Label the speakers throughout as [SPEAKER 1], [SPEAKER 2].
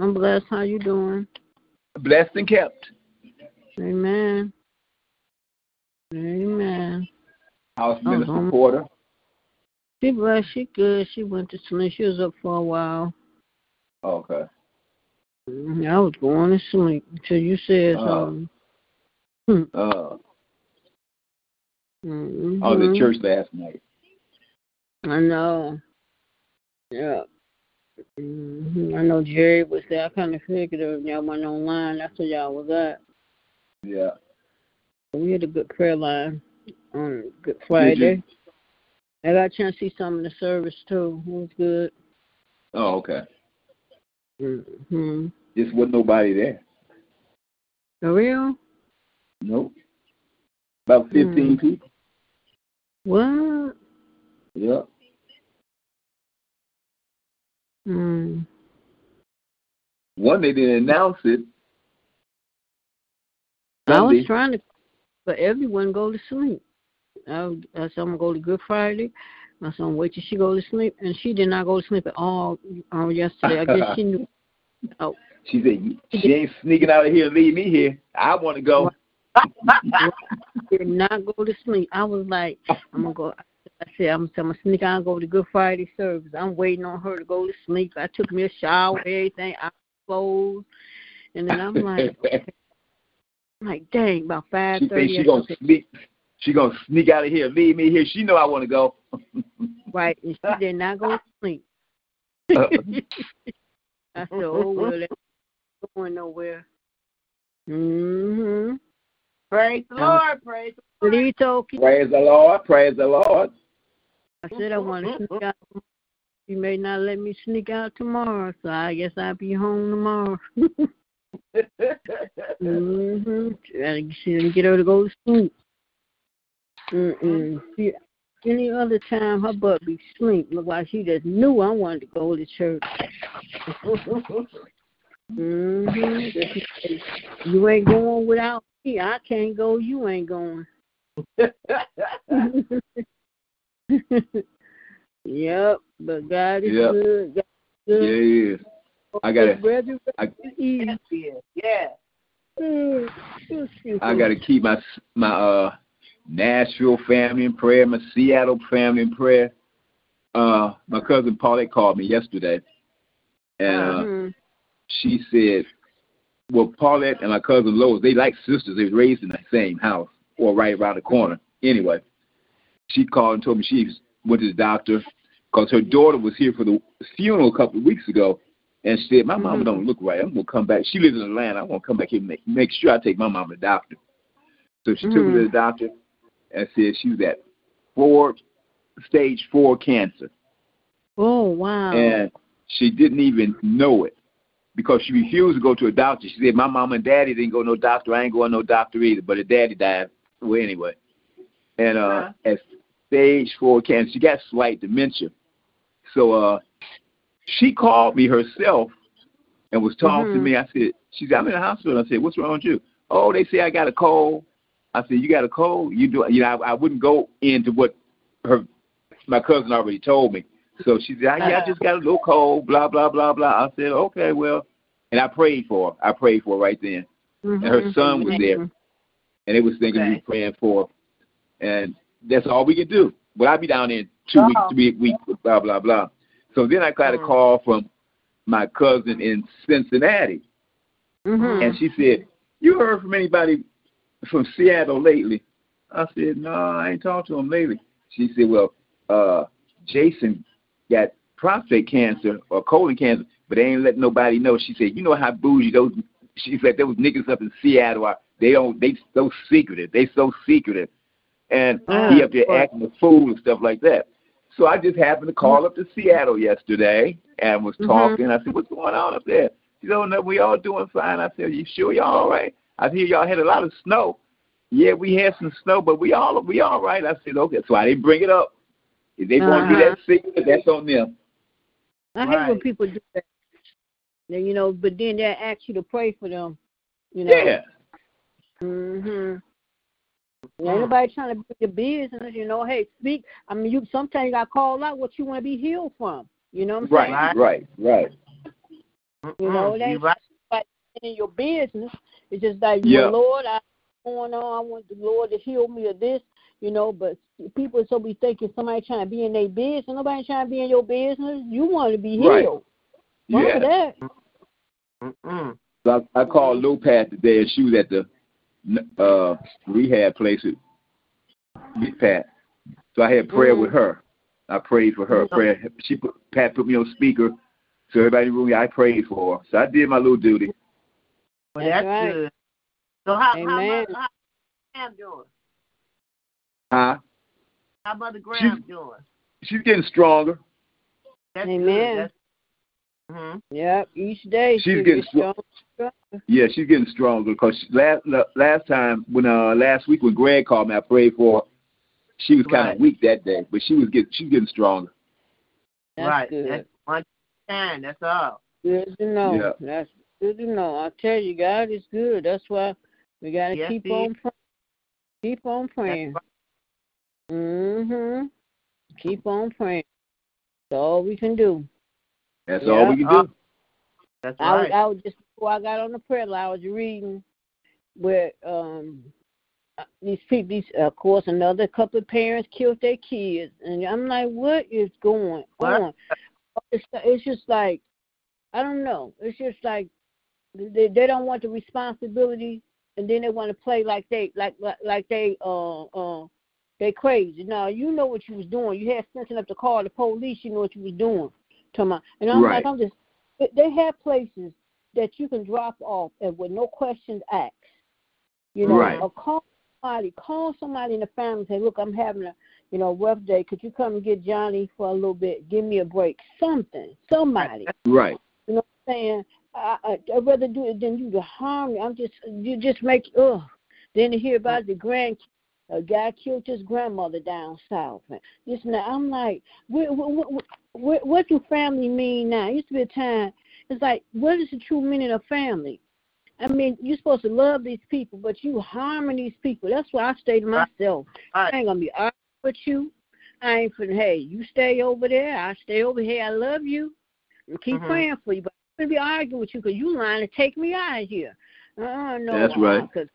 [SPEAKER 1] I'm blessed. How you doing?
[SPEAKER 2] Blessed and kept.
[SPEAKER 1] Amen. Amen.
[SPEAKER 2] How's
[SPEAKER 1] Oh,
[SPEAKER 2] Minister
[SPEAKER 1] um,
[SPEAKER 2] Porter?
[SPEAKER 1] She blessed. She good. She went to sleep. She was up for a while.
[SPEAKER 2] Okay.
[SPEAKER 1] Mhm, I was going to sleep until you said
[SPEAKER 2] Uh,
[SPEAKER 1] something.
[SPEAKER 2] Uh,
[SPEAKER 1] Mhm.
[SPEAKER 2] I was at church last night.
[SPEAKER 1] I know. Yeah. Hmm I know Jerry was there. I kind of figured if y'all went online, that's where y'all was at.
[SPEAKER 2] Yeah.
[SPEAKER 1] We had a good prayer line on Good Friday. I got a chance to see some of the service too. It was good.
[SPEAKER 2] Oh, okay.
[SPEAKER 1] Mm-hmm.
[SPEAKER 2] Just wasn't nobody there.
[SPEAKER 1] For real?
[SPEAKER 2] Nope. About 15
[SPEAKER 1] Mm.
[SPEAKER 2] people.
[SPEAKER 1] What?
[SPEAKER 2] Yeah.
[SPEAKER 1] Mm.
[SPEAKER 2] One, they didn't announce it.
[SPEAKER 1] I was trying to, but everyone go to sleep. I, I said I'm gonna go to Good Friday. I said I'm wait till she go to sleep, and she did not go to sleep at all yesterday. I guess she knew. Oh,
[SPEAKER 2] She said, she ain't sneaking out of here and leave me here. I want to go.
[SPEAKER 1] did not go to sleep. I was like, I'm gonna go. I said I'm, I'm gonna sneak out and go to Good Friday service. I'm waiting on her to go to sleep. I took me a shower, everything, I clothes, and then I'm like, I'm like, dang, about five thirty.
[SPEAKER 2] she said she gonna sneak. She gonna sneak out of here, leave me here. She know I want to go.
[SPEAKER 1] Right, and she did not go to sleep. I said, oh, well, that's going nowhere. Mm-hmm.
[SPEAKER 3] Praise the Lord. Praise the Lord.
[SPEAKER 1] he told Keith,
[SPEAKER 2] praise the Lord. Praise the Lord.
[SPEAKER 1] I said I want to sneak out. You may not let me sneak out tomorrow, so I guess I'll be home tomorrow. mm-hmm. Gotta she get her to go to sleep. Mm-mm. She, any other time, her butt be sleep. Look like she just knew I wanted to go to church. mm-hmm. You ain't going without me. I can't go. You ain't going. yep, but God is
[SPEAKER 2] Yep.
[SPEAKER 1] good. God
[SPEAKER 2] Yeah,
[SPEAKER 1] is good.
[SPEAKER 2] he is. I gotta- I-
[SPEAKER 3] Yes, yes, yeah.
[SPEAKER 2] I got to keep my my uh Nashville family in prayer, my Seattle family in prayer. Uh, my cousin Paulette called me yesterday, and uh,
[SPEAKER 1] Mhm.
[SPEAKER 2] she said, "Well, Paulette and my cousin Lois, they like sisters. They was raised in the same house or right around the corner. Anyway, she called and told me she went to the doctor because her daughter was here for the funeral a couple of weeks ago, and she said, "My mama
[SPEAKER 1] Mhm.
[SPEAKER 2] don't look right. I'm gonna come back. She lives in Atlanta. I'm gonna come back here and make, make sure I take my mama to the doctor." So she took her to the doctor and said she was at four stage four cancer,
[SPEAKER 1] Oh wow.
[SPEAKER 2] and she didn't even know it because she refused to go to a doctor. She said, "My mom and daddy didn't go to no doctor. I ain't going to no doctor either." But her daddy died. Well, anyway, and uh, at stage four cancer, she got slight dementia. So uh, she called me herself and was talking to
[SPEAKER 1] Mhm.
[SPEAKER 2] me. I said, "She said I'm in the hospital." I said, "What's wrong with you?" Oh, they say I got a cold. I said, "You got a cold? You do?" You know, I, I wouldn't go into what her my cousin already told me. So she said, "Yeah, I just got a little cold." Blah blah blah blah. I said, "Okay, well," and I prayed for her. I prayed for her right then, and her
[SPEAKER 1] Mhm.
[SPEAKER 2] son was there, and they was thinking
[SPEAKER 3] Okay.
[SPEAKER 2] we praying for, her. and that's all we could do. But I'll be down there in two weeks, three weeks, blah blah blah. So then I got a
[SPEAKER 1] Mhm.
[SPEAKER 2] call from my cousin in Cincinnati,
[SPEAKER 1] Mhm.
[SPEAKER 2] and she said, "You heard from anybody from Seattle lately?" I said, "No, I ain't talked to him lately." She said, "Well, uh, Jason got prostate cancer or colon cancer, but they ain't letting nobody know." She said, "You know how bougie those." She said those niggas up in Seattle are. They don't. They so secretive. They so secretive, and
[SPEAKER 1] Oh,
[SPEAKER 2] he up there acting a fool and stuff like that. So I just happened to call up to Seattle yesterday, and was
[SPEAKER 1] Mhm.
[SPEAKER 2] talking. I said, "What's going on up there?" She said, "Oh no, we all doing fine." I said, "You sure y'all all right?" I hear y'all had a lot of snow. Yeah, we had some snow, but we all we all right. I said, "Okay." So I didn't bring it up. If they want to do
[SPEAKER 1] Uh-huh.
[SPEAKER 2] that secret, that's on them.
[SPEAKER 1] I hate when people do that. Then, you know, but then they ask you to pray for them. You know.
[SPEAKER 2] Yeah.
[SPEAKER 1] Mhm. Ain't nobody mm. trying to be in your business, you know. Hey, speak. I mean, you sometimes you got to call out what you want to be healed from. You know what I'm
[SPEAKER 2] Right,
[SPEAKER 1] saying?
[SPEAKER 2] right, right. Right.
[SPEAKER 1] You know,
[SPEAKER 3] you right.
[SPEAKER 1] like in your business. It's just like,
[SPEAKER 2] Yeah.
[SPEAKER 1] well, Lord, I going on. I want the Lord to heal me of this. You know, but people so be thinking somebody trying to be in their business. Nobody trying to be in your business. You want to be
[SPEAKER 2] Right.
[SPEAKER 1] healed. Remember
[SPEAKER 2] Yeah.
[SPEAKER 1] that.
[SPEAKER 3] Mm-mm.
[SPEAKER 2] So I, I called Lou Pat today, and she was at the uh rehab place with Big Pat. So I had prayer
[SPEAKER 1] Mhm.
[SPEAKER 2] with her. I prayed for her.
[SPEAKER 3] Mhm.
[SPEAKER 2] Prayer. She put Pat put me on speaker, so everybody in the room. I prayed for her. So I did my little duty.
[SPEAKER 3] Well,
[SPEAKER 1] That's
[SPEAKER 3] that's,
[SPEAKER 1] right.
[SPEAKER 3] good. So how
[SPEAKER 1] Amen.
[SPEAKER 3] how how Graham doing?
[SPEAKER 2] Huh?
[SPEAKER 3] How Mother Graham doing?
[SPEAKER 2] She's getting stronger.
[SPEAKER 3] That's
[SPEAKER 1] Amen.
[SPEAKER 3] good. That's, mm-hmm.
[SPEAKER 1] Yep. Each day
[SPEAKER 2] She's
[SPEAKER 1] she
[SPEAKER 2] getting
[SPEAKER 1] gets stronger.
[SPEAKER 2] Yeah, she's getting stronger because last last time when uh last week when Greg called me, I prayed for her. She was kind of
[SPEAKER 3] Right.
[SPEAKER 2] weak that day, but she was getting she's getting stronger.
[SPEAKER 1] That's
[SPEAKER 3] right.
[SPEAKER 1] good.
[SPEAKER 3] That's one time. That's all.
[SPEAKER 1] Good to know.
[SPEAKER 2] Yeah.
[SPEAKER 1] That's good to know. I tell you, God is good. That's why we gotta
[SPEAKER 3] Yes,
[SPEAKER 1] keep on praying. Keep on praying.
[SPEAKER 3] right.
[SPEAKER 1] Mhm. Keep on praying. That's all we can do.
[SPEAKER 2] That's
[SPEAKER 1] Yeah.
[SPEAKER 2] all we can
[SPEAKER 3] Uh,
[SPEAKER 2] do.
[SPEAKER 3] That's
[SPEAKER 1] I was,
[SPEAKER 3] right.
[SPEAKER 1] I was just before I got on the prayer line, I was reading where um uh, these people, these uh, of course, another couple of parents killed their kids, and I'm like, what is going
[SPEAKER 3] What?
[SPEAKER 1] on? It's it's just like I don't know. It's just like they they don't want the responsibility, and then they want to play like they like like, like they uh uh they crazy. Now you know what you was doing. You had sense enough to call the police. You know what you was doing. To my and I'm
[SPEAKER 2] Right.
[SPEAKER 1] like I'm just. they- have places that you can drop off and with no questions asked. You know,
[SPEAKER 2] Right.
[SPEAKER 1] or call somebody, call somebody in the family and say, Look, I'm having a you know, rough day. Could you come and get Johnny for a little bit? Give me a break. Something. Somebody.
[SPEAKER 2] Right.
[SPEAKER 1] You know what I'm saying? I, I, I'd rather do it than you to harm me. I'm just, you just make, ugh. Then to hear about the grand, a guy killed his grandmother down south. And this and that. I'm like, what, what, what, what, what do family mean now? It used to be a time, it's like, what is the true meaning of family? I mean, you're supposed to love these people, but you harming these people. That's why I stay to myself. I
[SPEAKER 3] Right.
[SPEAKER 1] ain't gonna be arguing with you. I ain't finna. Hey, you stay over there. I stay over here. I love you. And keep
[SPEAKER 3] Mhm.
[SPEAKER 1] praying for you. But I'm gonna be arguing with you because you lying to take me out of here. Uh, no,
[SPEAKER 2] That's right.
[SPEAKER 1] Because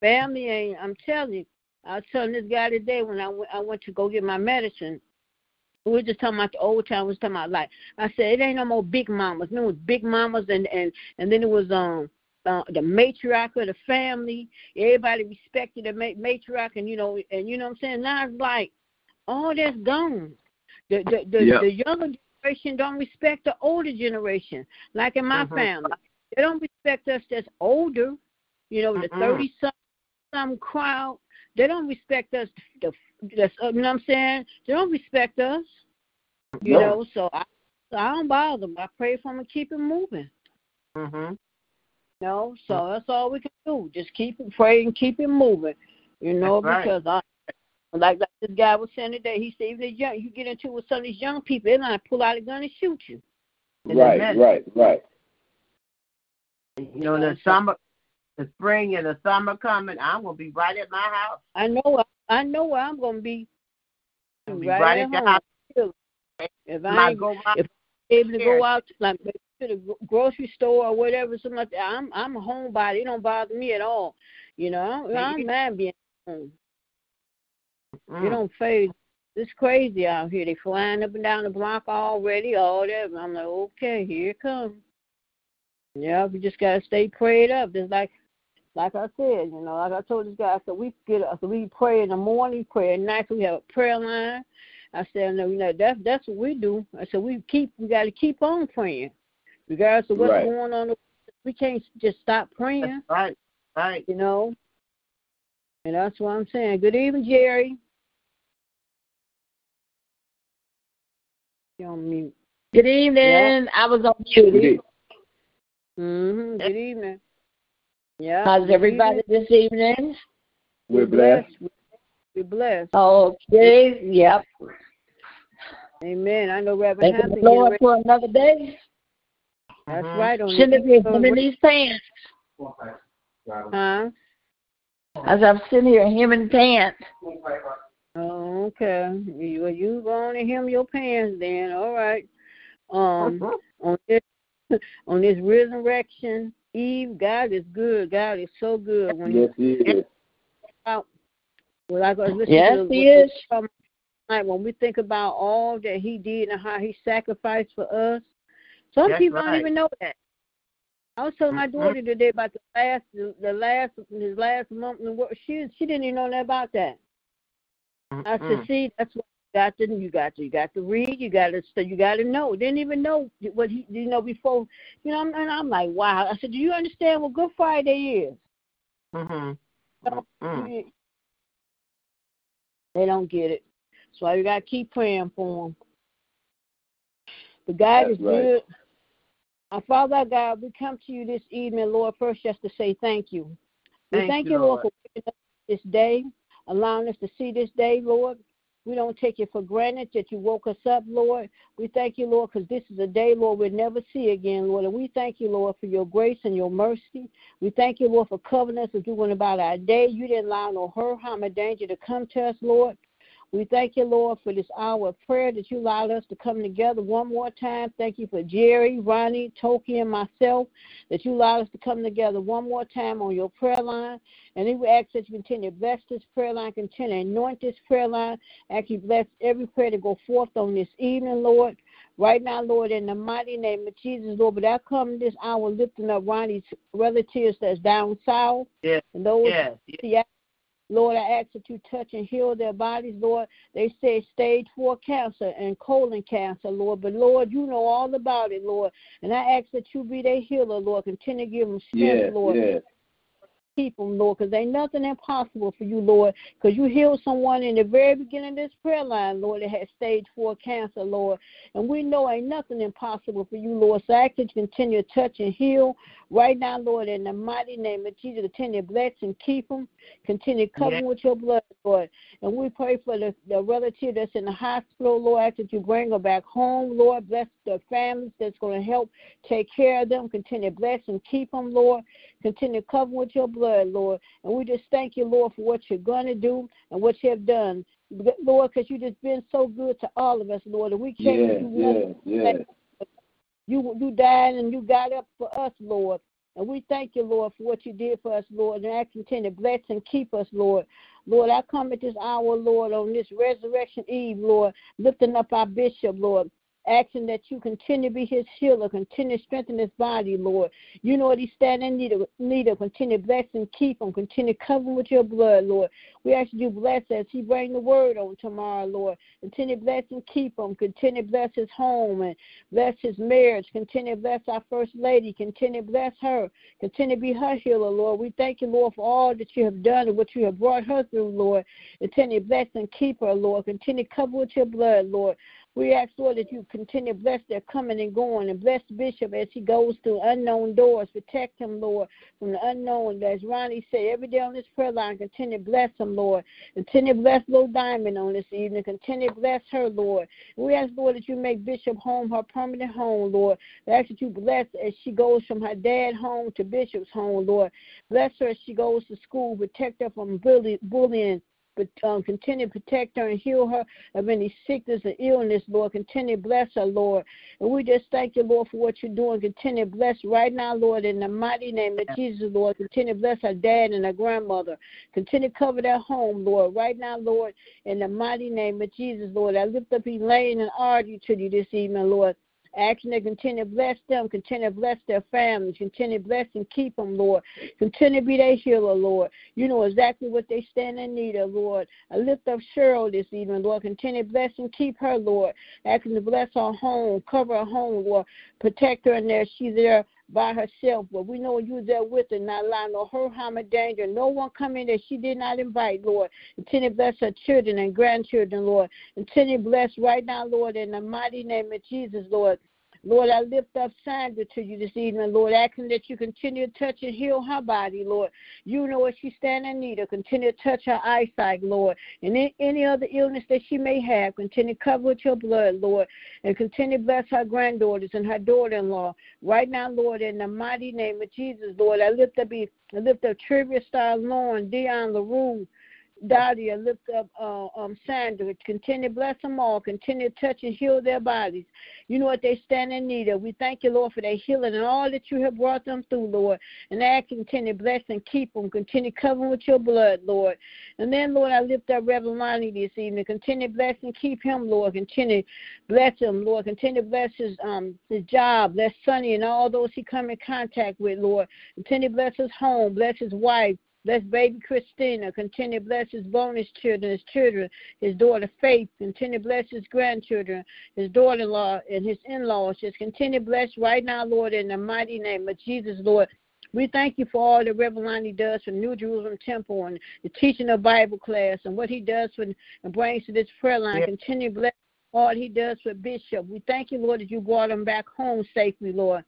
[SPEAKER 1] family ain't. I'm telling you. I was telling this guy today when I went, I went to go get my medicine. We were just talking about the old time. We was talking about like I said, it ain't no more big mamas. No, it was big mamas, and and and then it was um uh, the matriarch of the family. Everybody respected the ma- matriarch, and you know, and you know what I'm saying. Now it's like all that's gone. The the the,
[SPEAKER 2] Yeah.
[SPEAKER 1] the younger generation don't respect the older generation. Like in my
[SPEAKER 3] Mhm.
[SPEAKER 1] family, they don't respect us that's older. You know, the
[SPEAKER 3] Mm-mm.
[SPEAKER 1] thirty some some crowd. They don't respect us. The that's uh, you know what I'm saying. They don't respect us. You
[SPEAKER 2] No.
[SPEAKER 1] know, so I I don't bother them. I pray for them and keep it moving.
[SPEAKER 3] Mm-hmm.
[SPEAKER 1] No, so that's all we can do. Just keep it pray and keep it moving. You know,
[SPEAKER 3] That's right.
[SPEAKER 1] because I like, like this guy was saying today, he said even the young you get into with some of these young people, they're not pull out a gun and shoot you.
[SPEAKER 2] Right, right, right.
[SPEAKER 3] You know, the summer, the spring and the summer coming, I'm gonna be right at my house.
[SPEAKER 1] I know I know where I'm gonna be.
[SPEAKER 3] I'll
[SPEAKER 1] Right,
[SPEAKER 3] be right
[SPEAKER 1] at
[SPEAKER 3] at the house.
[SPEAKER 1] If I
[SPEAKER 3] go my
[SPEAKER 1] if able to go out like to the grocery store or whatever, something like that, I'm I'm a homebody. It don't bother me at all. You know, I don't, mind being home.
[SPEAKER 3] mm.
[SPEAKER 1] It don't faze. It's crazy out here. They flying up and down the block already, all that. I'm like, okay, here it comes. Yeah, we just gotta stay prayed up. Just like, like I said, you know, like I told this guy, I said we get, said we pray in the morning, pray at night. So we have a prayer line. I said, no, you know, that's that's what we do. I said we keep, we got to keep on praying, regardless of what's
[SPEAKER 2] Right.
[SPEAKER 1] going on. We can't just stop praying
[SPEAKER 3] That's right, right.
[SPEAKER 1] you know. And that's what I'm saying. Good evening, Jerry. You on mute.
[SPEAKER 4] Good evening. I was on duty.
[SPEAKER 1] Mm-hmm. Good evening. Yeah.
[SPEAKER 4] How's everybody
[SPEAKER 1] evening.
[SPEAKER 4] this evening?
[SPEAKER 2] We're blessed.
[SPEAKER 1] We're blessed.
[SPEAKER 4] Okay. Yep.
[SPEAKER 1] Amen. I know Reverend
[SPEAKER 4] Thank
[SPEAKER 1] Hampton.
[SPEAKER 4] the
[SPEAKER 1] getting
[SPEAKER 4] Lord
[SPEAKER 1] ready-
[SPEAKER 4] for another day.
[SPEAKER 1] That's
[SPEAKER 3] Mhm.
[SPEAKER 1] right. On
[SPEAKER 4] Shouldn't it be him in these pants?
[SPEAKER 1] Huh?
[SPEAKER 4] As I'm sitting here, him in pants.
[SPEAKER 1] Oh, okay. You, well, you go on and hem your pants then. All right. Um, on this on this resurrection eve, God is good. God is so good. When
[SPEAKER 2] Yes, he is.
[SPEAKER 1] Well, I was listening
[SPEAKER 4] Yes,
[SPEAKER 1] to the,
[SPEAKER 4] he is.
[SPEAKER 1] Like when we think about all that he did and how he sacrificed for us, some
[SPEAKER 3] That's
[SPEAKER 1] people
[SPEAKER 3] right.
[SPEAKER 1] don't even know that. I was telling my
[SPEAKER 3] Mhm.
[SPEAKER 1] daughter today about the last, the, the last, his last month and what she she didn't even know that about that. I said,
[SPEAKER 3] Mm-mm.
[SPEAKER 1] see, that's what you got to you got to you got to read, you got to so you got to know. Didn't even know what he you know before, you know. And I'm like, wow. I said, do you understand what Good Friday is?
[SPEAKER 3] Mm-hmm.
[SPEAKER 1] So,
[SPEAKER 3] Mm.
[SPEAKER 1] They don't get it. So you got to keep praying for them. But God
[SPEAKER 2] That's
[SPEAKER 1] is
[SPEAKER 2] right.
[SPEAKER 1] good. Our Father God, we come to you this evening, Lord, first just to say thank you. We
[SPEAKER 3] Thank
[SPEAKER 1] thank
[SPEAKER 3] you,
[SPEAKER 1] Lord,
[SPEAKER 3] Lord.
[SPEAKER 1] for this day, allowing us to see this day, Lord. We don't take it for granted that you woke us up, Lord. We thank you, Lord, because this is a day, Lord, we'll never see again, Lord. And we thank you, Lord, for your grace and your mercy. We thank you, Lord, for covering us and doing about our day. You didn't allow no hurt, harm, or danger to come to us, Lord. We thank you, Lord, for this hour of prayer that you allowed us to come together one more time. Thank you for Jerry, Ronnie, Toki, and myself, that you allowed us to come together one more time on your prayer line. And then we ask that you continue to bless this prayer line, continue to anoint this prayer line. Ask you bless every prayer to go forth on this evening, Lord. Right now, Lord, in the mighty name of Jesus, Lord, but I come this hour lifting up Ronnie's relatives that's down south.
[SPEAKER 3] Yes.
[SPEAKER 1] And those
[SPEAKER 3] Yes.
[SPEAKER 1] yeah. Lord, I ask that you touch and heal their bodies, Lord. They say stage four cancer and colon cancer, Lord. But Lord, you know all about it, Lord. And I ask that you be their healer, Lord. Continue to give them strength,
[SPEAKER 2] Yes,
[SPEAKER 1] Lord.
[SPEAKER 2] yes.
[SPEAKER 1] Keep them, Lord, because ain't nothing impossible for you, Lord. Because you healed someone in the very beginning of this prayer line, Lord, that had stage four cancer, Lord. And we know ain't nothing impossible for you, Lord. So I ask that you continue to touch and heal right now, Lord, in the mighty name of Jesus. Continue to bless and keep them. Continue to cover them with your blood, Lord. And we pray for the, the relative that's in the hospital, Lord. I ask that you bring her back home, Lord. Bless the families that's going to help take care of them. Continue to bless and keep them, Lord. Continue to cover with your blood, Lord. And we just thank you, Lord, for what you're going to do and what you have done. Lord, because you've just been so good to all of us, Lord. And we can't do one
[SPEAKER 2] yes, yes.
[SPEAKER 1] you you died and you got up for us, Lord. And we thank you, Lord, for what you did for us, Lord. And I continue to bless and keep us, Lord. Lord, I come at this hour, Lord, on this resurrection eve, Lord, lifting up our bishop, Lord. Asking that you continue to be his healer, continue to strengthen his body, Lord. You know what he's standing in need of, need of. Continue to bless and keep him. Continue to cover him with your blood, Lord. We ask you to bless as he bring the word on tomorrow, Lord. Continue to bless and keep him. Continue to bless his home and bless his marriage. Continue to bless our first lady. Continue to bless her. Continue to be her healer, Lord. We thank you, Lord, for all that you have done and what you have brought her through, Lord. Continue to bless and keep her, Lord. Continue to cover with your blood, Lord. We ask, Lord, that you continue to bless their coming and going and bless Bishop as he goes through unknown doors. Protect him, Lord, from the unknown. As Ronnie said, every day on this prayer line, continue to bless him, Lord. Continue to bless Little Diamond on this evening. Continue to bless her, Lord. We ask, Lord, that you make Bishop home her permanent home, Lord. We ask that you bless as she goes from her dad home to Bishop's home, Lord. Bless her as she goes to school. Protect her from bully, bullying um, continue to protect her and heal her of any sickness and illness, Lord. Continue to bless her, Lord. And we just thank you, Lord, for what you're doing. Continue to bless right now, Lord, in the mighty name of Jesus, Lord. Continue to bless her dad and her grandmother. Continue to cover their home, Lord. Right now, Lord, in the mighty name of Jesus, Lord. I lift up Elaine and Artie to you this evening, Lord asking to continue to bless them, continue to bless their families, continue to bless and keep them, Lord. Continue to be their healer, Lord. You know exactly what they stand in need of, Lord. I lift up Cheryl this evening, Lord. Continue to bless and keep her, Lord. Asking to bless her home, cover her home, Lord. Protect her in there. She's there by herself, but we know you there with her, not allowing no hurt, harm, or danger. No one coming that she did not invite, Lord. Continue to bless her children and grandchildren, Lord. Continue to bless right now, Lord, in the mighty name of Jesus, Lord. Lord, I lift up Sandra to you this evening, Lord, asking that you continue to touch and heal her body, Lord. You know what she's standing in need of. Continue to touch her eyesight, Lord. And any other illness that she may have, continue to cover with your blood, Lord. And continue to bless her granddaughters and her daughter in law. Right now, Lord, in the mighty name of Jesus, Lord, I lift up, I lift up Trivia Star Lauren, Dion LaRue, I lift up uh, um, Sandra. Continue to bless them all. Continue to touch and heal their bodies. You know what they stand in need of. We thank you, Lord, for their healing and all that you have brought them through, Lord. And I continue to bless and keep them. Continue covering with your blood, Lord. And then, Lord, I lift up Reverend Lonnie this evening. Continue to bless and keep him, Lord. Continue bless him, Lord. Continue to bless his um his job. Bless Sonny and all those he come in contact with, Lord. Continue to bless his home. Bless his wife. Bless baby Christina. Continue to bless his bonus children, his children, his daughter Faith. Continue to bless his grandchildren, his daughter in law, and his in laws. Just continue to bless right now, Lord, in the mighty name of Jesus, Lord. We thank you for all that Reverend Lonnie does for New Jerusalem Temple and the teaching of Bible class and what he does for, and brings to this prayer line. Continue to bless all he does for Bishop. We thank you, Lord, that you brought him back home safely, Lord.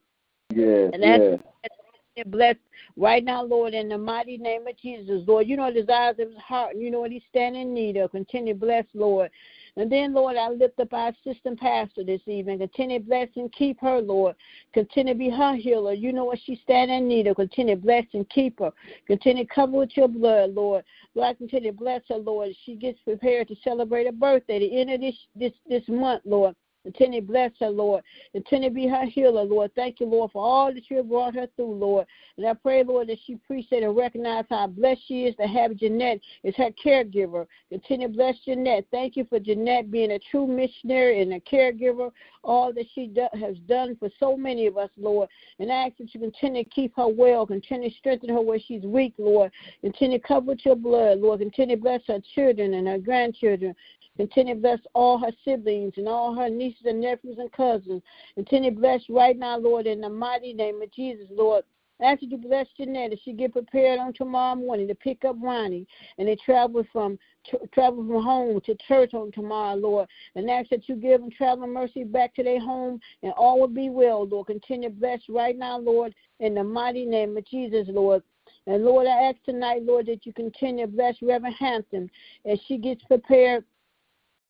[SPEAKER 2] Yes,
[SPEAKER 1] and that's,
[SPEAKER 2] yes.
[SPEAKER 1] And blessed right now, Lord, in the mighty name of Jesus, Lord. You know the desires of his heart, and you know what he's standing in need of. Continue bless, Lord. And then, Lord, I lift up our assistant pastor this evening. Continue bless and keep her, Lord. Continue be her healer. You know what she's standing in need of. Continue bless and keep her. Continue cover with your blood, Lord. Lord, I continue bless her, Lord. She gets prepared to celebrate her birthday, the end of this this this month, Lord. Continue to bless her, Lord. Continue to be her healer, Lord. Thank you, Lord, for all that you have brought her through, Lord. And I pray, Lord, that she appreciate and recognize how blessed she is to have Jeanette as her caregiver. Continue to bless Jeanette. Thank you for Jeanette being a true missionary and a caregiver, all that she do, has done for so many of us, Lord. And I ask that you continue to keep her well, continue to strengthen her where she's weak, Lord. Continue to cover with your blood, Lord. Continue to bless her children and her grandchildren. Continue to bless all her siblings and all her nieces and nephews and cousins. Continue to bless right now, Lord, in the mighty name of Jesus, Lord. Ask you bless Jeanette she get prepared on tomorrow morning to pick up Ronnie and they travel from travel from home to church on tomorrow, Lord. And ask that you give them travel mercy back to their home and all will be well, Lord. Continue to bless right now, Lord, in the mighty name of Jesus, Lord. And Lord, I ask tonight, Lord, that you continue to bless Reverend Hampton as she gets prepared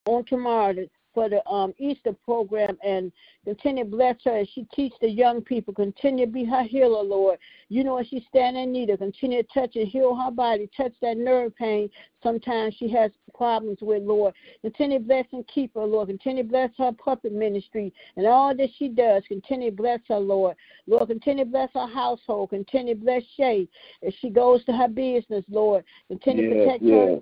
[SPEAKER 1] on tomorrow for the um, Easter program and continue to bless her as she teach the young people. Continue to be her healer, Lord. You know what she's standing in need of. Continue to touch and heal her body. Touch that nerve pain sometimes she has problems with, Lord. Continue to bless and keep her, Lord. Continue to bless her puppet ministry and all that she does. Continue to bless her, Lord. Lord, continue to bless her household. Continue to bless Shay as she goes to her business, Lord. Continue to protect her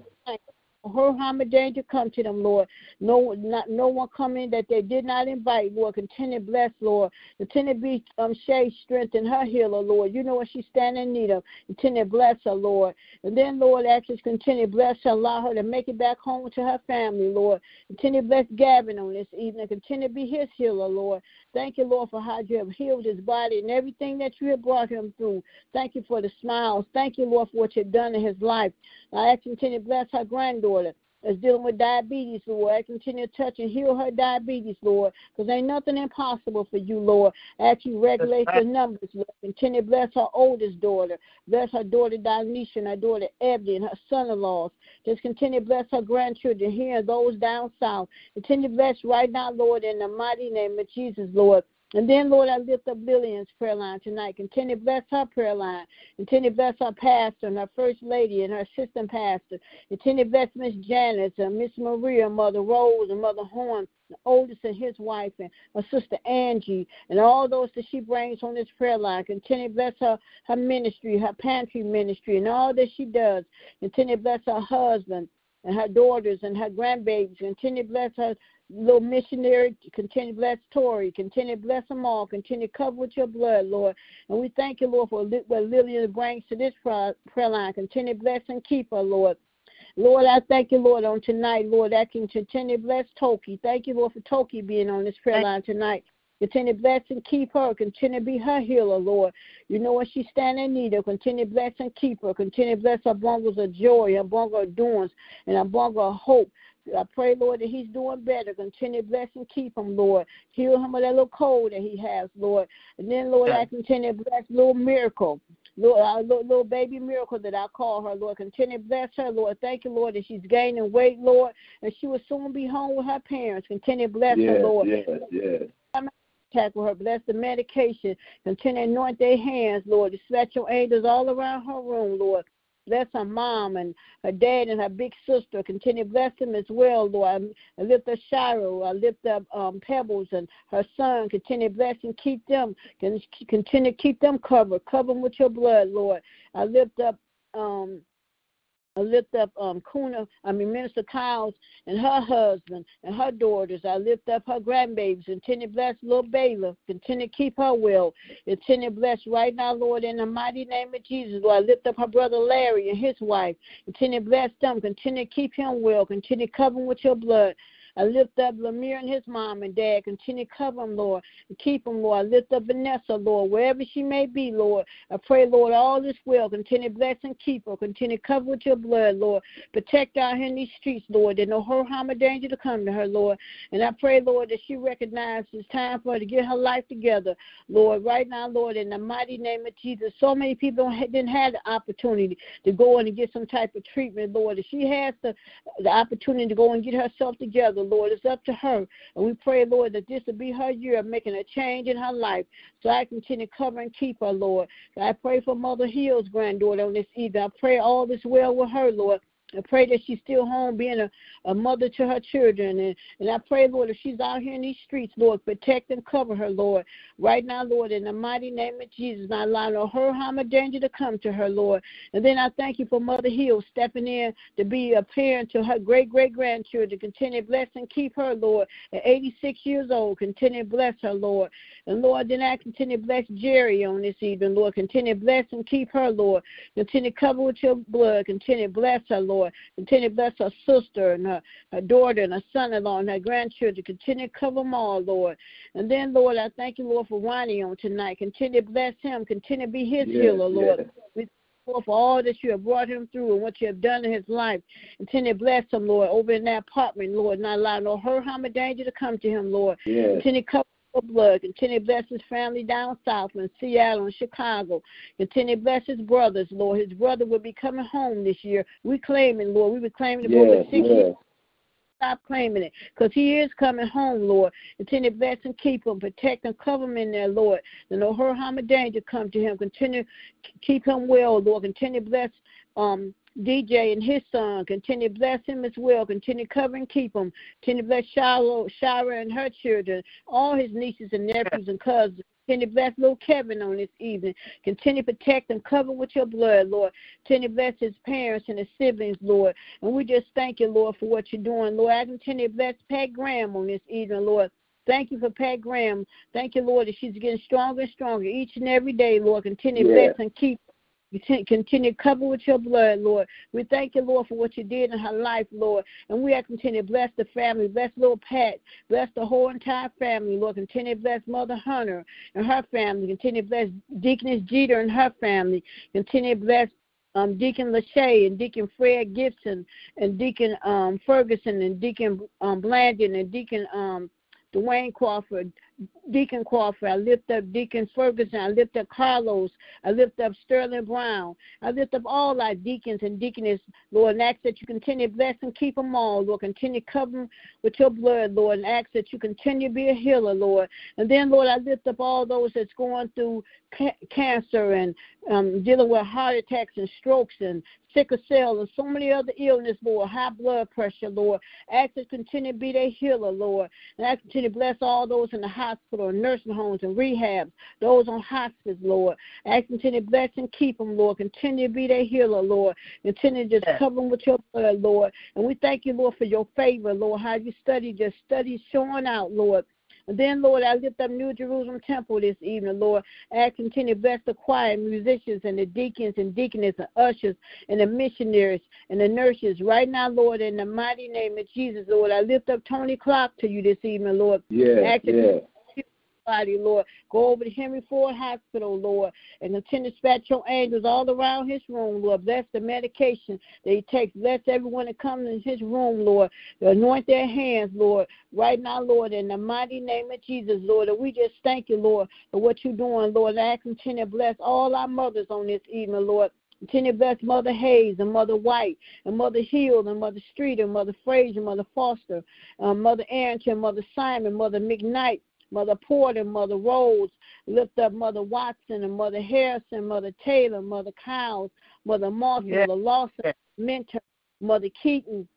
[SPEAKER 1] her harm and danger come to them, Lord. No, not no one coming that they did not invite, Lord. Continue to bless, Lord. Continue to be um Shay strength in her healer, Lord. You know what she's standing in need of. Continue to bless her, Lord. And then, Lord, actually continue to bless her, allow her to make it back home to her family, Lord. Continue to bless Gavin on this evening. Continue to be his healer, Lord. Thank you, Lord, for how you have healed his body and everything that you have brought him through. Thank you for the smiles. Thank you, Lord, for what you've done in his life. I ask you continue to bless her granddaughter that's dealing with diabetes, Lord. I continue to touch and heal her diabetes, Lord, because ain't nothing impossible for you, Lord. I ask you regulate the numbers, Lord. Continue to bless her oldest daughter. Bless her daughter Dionysia and her daughter Ebony and her son-in-laws. Just continue to bless her grandchildren here and those down south. Continue to bless right now, Lord, in the mighty name of Jesus, Lord. And then, Lord, I lift up Lillian's prayer line tonight. Continue to bless her prayer line. Continue to bless her pastor and her first lady and her assistant pastor. Continue to bless Miss Janice and Miss Maria, Mother Rose and Mother Horn, the oldest and his wife and her sister Angie and all those that she brings on this prayer line. Continue to bless her, her ministry, her pantry ministry and all that she does. Continue to bless her husband and her daughters and her grandbabies. Continue to bless her little missionary, continue to bless Tori, continue to bless them all, continue to cover with your blood, Lord. And we thank you, Lord, for what Lillian brings to this prayer line. Continue to bless and keep her, Lord. Lord, I thank you, Lord, on tonight, Lord, I can continue to bless Toki. Thank you, Lord, for Toki being on this prayer line tonight. Continue to bless and keep her. Continue to be her healer, Lord. You know what she's standing in need of. Continue to bless and keep her. Continue to bless her bungles of joy, her bungle of doings, and her bungle of hope. I pray, Lord, that he's doing better. Continue to bless and keep him, Lord. Heal him of that little cold that he has, Lord. And then, Lord, I continue to bless little miracle. Lord, our little, little baby miracle that I call her, Lord. Continue to bless her, Lord. Thank you, Lord, that she's gaining weight, Lord, and she will soon be home with her parents. Continue to bless
[SPEAKER 2] yes,
[SPEAKER 1] her, Lord.
[SPEAKER 2] Yes, yes.
[SPEAKER 1] Tackle her, bless the medication. Continue to anoint their hands, Lord. Dispatch your angels all around her room, Lord. Bless her mom and her dad and her big sister. Continue to bless them as well, Lord. I lift up Shiro. I lift up um, Pebbles and her son. Continue to bless and keep them. Continue to keep them covered. Cover them with your blood, Lord. I lift up um, I lift up um Kuna, I mean Minister Kyles and her husband and her daughters. I lift up her grandbabies. Continue to bless little Baylor. Continue to keep her well. Continue to bless right now, Lord, in the mighty name of Jesus. Lord, I lift up her brother Larry and his wife. Continue to bless them. Continue to keep him well. Continue to cover him with your blood. I lift up Lemire and his mom and dad. Continue to cover them, Lord, and keep them, Lord. I lift up Vanessa, Lord, wherever she may be, Lord. I pray, Lord, all is well. Continue to bless and keep her. Continue to cover with your blood, Lord. Protect here in these streets, Lord. There's no harm, or danger to come to her, Lord. And I pray, Lord, that she recognizes it's time for her to get her life together, Lord. Right now, Lord, in the mighty name of Jesus. So many people didn't have the opportunity to go in and get some type of treatment, Lord. If she has the, the opportunity to go and get herself together, Lord. It's up to her. And we pray, Lord, that this will be her year of making a change in her life. So I continue to cover and keep her, Lord. I pray for Mother Hill's granddaughter on this evening. I pray all this well with her, Lord. I pray that she's still home being a, a mother to her children. And, and I pray, Lord, if she's out here in these streets, Lord, protect and cover her, Lord. Right now, Lord, in the mighty name of Jesus, not allow her harm or danger to come to her, Lord. And then I thank you for Mother Hill stepping in to be a parent to her great great grandchildren. Continue to bless and keep her, Lord. At 86 years old, continue to bless her, Lord. And Lord, then I continue to bless Jerry on this evening, Lord. Continue to bless and keep her, Lord. Continue to cover with your blood. Continue to bless her, Lord. Lord. Continue to bless her sister and her, her daughter and her son in law and her grandchildren. Continue to cover them all, Lord. And then, Lord, I thank you, Lord, for Ronnie on tonight. Continue to bless him. Continue to be his
[SPEAKER 2] yes,
[SPEAKER 1] healer, Lord.
[SPEAKER 2] Yes.
[SPEAKER 1] For all that you have brought him through and what you have done in his life. Continue to bless him, Lord, over in that apartment, Lord, not allow no hurt, harm, or danger to come to him, Lord.
[SPEAKER 2] Yes.
[SPEAKER 1] Continue to cover your blood. Continue to bless his family down south in Seattle and Chicago. Continue to bless his brothers, Lord. His brother will be coming home this year. We claiming, Lord. We've been claiming it for over six
[SPEAKER 2] yes.
[SPEAKER 1] years. Stop claiming it because he is coming home, Lord. Continue to bless and keep him, protect and cover him in there, Lord. And no hurt, harm, or danger come to him. Continue to keep him well, Lord. Continue to bless um, DJ and his son. Continue to bless him as well. Continue to cover and keep him. Continue to bless Shiloh, Shira and her children, all his nieces and nephews and cousins. Continue to bless little Kevin on this evening. Continue to protect and cover with your blood, Lord. Continue to bless his parents and his siblings, Lord. And we just thank you, Lord, for what you're doing, Lord. I continue to bless Pat Graham on this evening, Lord. Thank you for Pat Graham. Thank you, Lord, that she's getting stronger and stronger each and every day, Lord. Continue to
[SPEAKER 2] Yes.
[SPEAKER 1] bless and keep Contin- Continue to cover with your blood, Lord. We thank you, Lord, for what you did in her life, Lord. And we are continue to bless the family, bless little Pat, bless the whole entire family, Lord. Continue to bless Mother Hunter and her family. Continue to bless Deaconess Jeter and her family. Continue to bless um, Deacon Lachey and Deacon Fred Gibson and Deacon um, Ferguson and Deacon um, Blandon and Deacon um, Dwayne Crawford, Deacon Crawford. I lift up Deacon Ferguson. I lift up Carlos. I lift up Sterling Brown. I lift up all our deacons and deaconess, Lord, and ask that you continue to bless and keep them all, Lord. Continue to cover them with your blood, Lord, and ask that you continue to be a healer, Lord. And then, Lord, I lift up all those that's going through ca- cancer and um, dealing with heart attacks and strokes and sickle cell and so many other illness, Lord, high blood pressure, Lord. Ask that continue to be their healer, Lord. And I continue to bless all those in the hospital and nursing homes and rehabs, those on hospice, Lord. Ask continue to bless and keep them, Lord. Continue to be their healer, Lord. Continue to just
[SPEAKER 3] Yes.
[SPEAKER 1] cover them with your blood, Lord. And we thank you, Lord, for your favor, Lord, how you study, just study showing out, Lord. And then, Lord, I lift up New Jerusalem Temple this evening, Lord. I continue to bless the choir, musicians, and the deacons and deaconess and ushers and the missionaries and the nurses. Right now, Lord, in the mighty name of Jesus, Lord, I lift up Tony Clark to you this evening, Lord.
[SPEAKER 2] Yeah,
[SPEAKER 1] Ask that you
[SPEAKER 2] yes.
[SPEAKER 1] Body, Lord. Go over to Henry Ford Hospital, Lord, and continue to dispatch your angels all around his room, Lord. Bless the medication that he takes. Bless everyone that comes in his room, Lord. Anoint their hands, Lord. Right now, Lord, in the mighty name of Jesus, Lord. And we just thank you, Lord, for what you're doing, Lord. And I continue to bless all our mothers on this evening, Lord. Continue to bless Mother Hayes and Mother White and Mother Hill and Mother Street and Mother Frazier, Mother Foster, um, Mother Arrington, Mother Simon, Mother McKnight, Mother Porter, Mother Rhodes, lift up Mother Watson and Mother Harrison, Mother Taylor, Mother Cowles, Mother Moss,
[SPEAKER 3] Yes.
[SPEAKER 1] Mother Lawson, Mentor, Mother Keaton,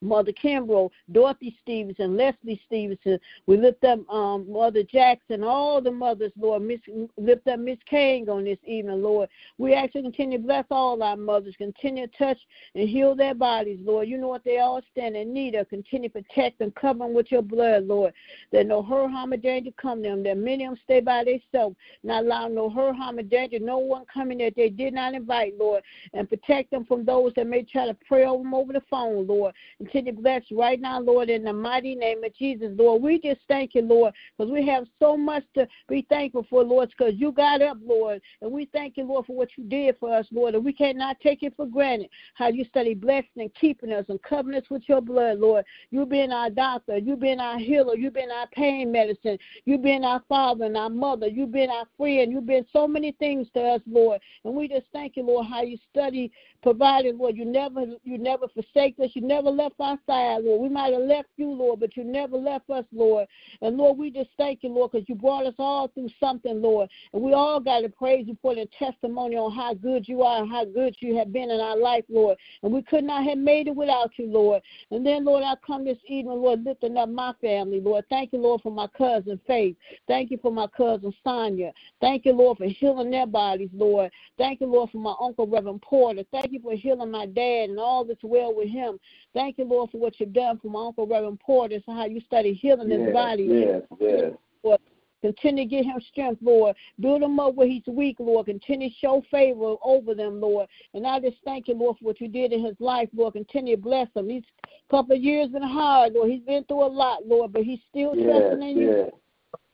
[SPEAKER 1] Mother Kimbrough, Dorothy Stevenson, Leslie Stevenson. We lift up um, Mother Jackson, all the mothers, Lord. Miss, lift up Miss King on this evening, Lord. We actually continue to bless all our mothers. Continue to touch and heal their bodies, Lord. You know what they all stand in need of. Continue to protect and cover them with your blood, Lord. That no hurt, harm, or danger come to them. That many of them stay by themselves, not allow no hurt, harm, or danger, no one coming that they did not invite, Lord. And protect them from those that may try to pray over them over the phone, Lord. Continue to bless you right now, Lord, in the mighty name of Jesus, Lord. We just thank you, Lord, because we have so much to be thankful for, Lord, because you got up, Lord. And we thank you, Lord, for what you did for us, Lord. And we cannot take it for granted how you study blessing and keeping us and covering us with your blood, Lord. You've been our doctor. You've been our healer. You've been our pain medicine. You've been our father and our mother. You've been our friend. You've been so many things to us, Lord. And we just thank you, Lord, how you study, provided, Lord. You never you never forsake us. You never left our side, Lord. We might have left you, Lord, but you never left us, Lord. And Lord, we just thank you, Lord, because you brought us all through something, Lord. And we all got to praise you for the testimony on how good you are and how good you have been in our life, Lord. And we could not have made it without you, Lord. And then, Lord, I come this evening, Lord, lifting up my family, Lord. Thank you, Lord, for my cousin Faith. Thank you for my cousin Sonia. Thank you, Lord, for healing their bodies, Lord. Thank you, Lord, for my uncle Reverend Porter. Thank you for healing my dad and all that's well with him. Thank you, Lord, for what you've done for my uncle Reverend Porter, so how you study healing his
[SPEAKER 2] Yes,
[SPEAKER 1] body.
[SPEAKER 2] yes, yes.
[SPEAKER 1] Continue to give him strength, Lord. Build him up where he's weak, Lord. Continue to show favor over them, Lord. And I just thank you, Lord, for what you did in his life, Lord. Continue to bless him. These couple of years been hard, Lord. He's been through a lot, Lord, but he's still
[SPEAKER 2] Yes,
[SPEAKER 1] trusting in you.
[SPEAKER 2] yes.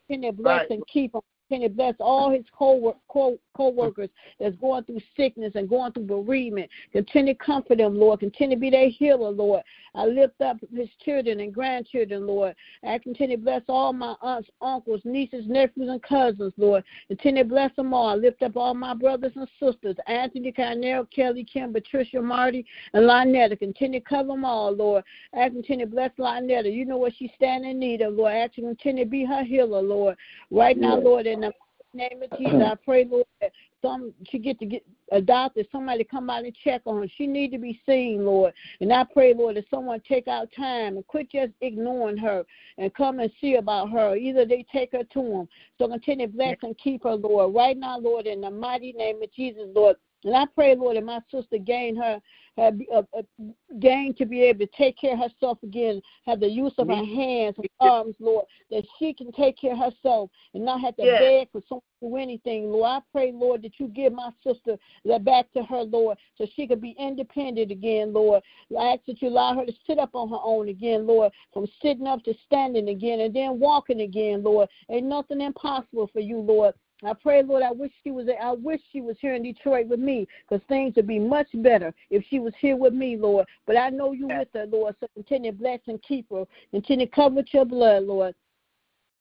[SPEAKER 1] Continue to bless
[SPEAKER 3] Right.
[SPEAKER 1] and keep him. Continue to bless all his co co co-workers that's going through sickness and going through bereavement. Continue to comfort them, Lord. Continue to be their healer, Lord. I lift up his children and grandchildren, Lord. I continue to bless all my aunts, uncles, nieces, nephews, and cousins, Lord. Continue to bless them all. I lift up all my brothers and sisters, Anthony, Carnell, Kelly, Kim, Patricia, Marty, and Lynetta. Continue to cover them all, Lord. I continue to bless Lynetta. You know what she's standing in need of, Lord. I ask you to continue to be her healer, Lord. Right now, Lord, in the name of Jesus, I pray, Lord, that some she get to get a doctor, somebody come out and check on her. She need to be seen, Lord. And I pray, Lord, that someone take out time and quit just ignoring her and come and see about her. Either they take her to them. So continue to bless and keep her, Lord. Right now, Lord, in the mighty name of Jesus, Lord. And I pray, Lord, that my sister gain her, her uh, uh, gain to be able to take care of herself again, have the use of her hands and arms, Lord, that she can take care of herself and not have to
[SPEAKER 3] Yes.
[SPEAKER 1] beg for someone to do anything, Lord. I pray, Lord, that you give my sister that back to her, Lord, so she can be independent again, Lord. I ask that you allow her to sit up on her own again, Lord, from sitting up to standing again and then walking again, Lord. Ain't nothing impossible for you, Lord. I pray, Lord, I wish she was I wish she was here in Detroit with me, because things would be much better if she was here with me, Lord. But I know you with her, Lord. So continue to bless and keep her. Continue to cover with your blood, Lord.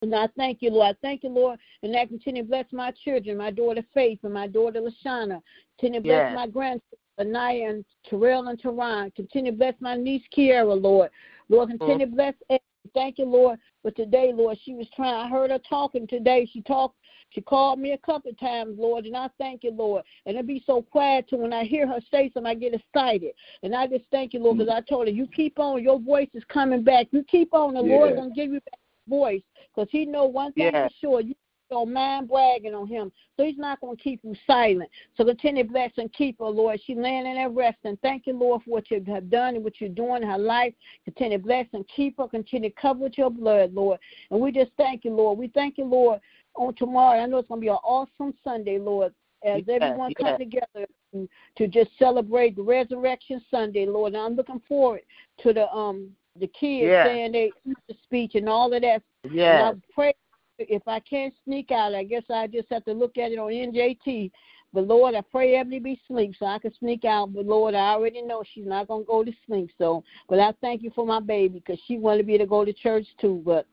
[SPEAKER 1] And I thank you, Lord. I thank you, Lord. And I continue to bless my children, my daughter Faith and my daughter Lashana. Continue to bless
[SPEAKER 3] Yes.
[SPEAKER 1] my grandchildren, Anaya and Terrell and Teron. Continue to bless my niece Kiara, Lord. Lord, mm-hmm. continue to bless Ed. Thank you, Lord, for today, Lord. She was trying. I heard her talking today. She talked. She called me a couple of times, Lord, and I thank you, Lord. And it be so quiet too. When I hear her say something, I get excited. And I just thank you, Lord, mm. because I told her, you keep on. Your voice is coming back. You keep on. The Lord
[SPEAKER 2] Yeah.
[SPEAKER 1] going to give you back voice because he know one thing
[SPEAKER 3] Yeah.
[SPEAKER 1] for sure. You don't mind bragging on him. So he's not going to keep you silent. So continue to bless and keep her, Lord. She laying in there resting. Thank you, Lord, for what you have done and what you're doing in her life. Continue to bless and keep her. Continue to cover with your blood, Lord. And we just thank you, Lord. We thank you, Lord, on tomorrow. I know it's going to be an awesome Sunday, Lord, as
[SPEAKER 3] Yes,
[SPEAKER 1] everyone
[SPEAKER 3] yes.
[SPEAKER 1] comes together to- to just celebrate the Resurrection Sunday, Lord. And I'm looking forward to the um the kids
[SPEAKER 3] Yes.
[SPEAKER 1] saying their Easter speech and all of that.
[SPEAKER 3] Yes.
[SPEAKER 1] I pray if I can't sneak out, I guess I just have to look at it on NJT. But Lord, I pray Emily be asleep so I can sneak out. But Lord, I already know she's not gonna go to sleep. So, but I thank you for my baby because she wanted me to go to church too. But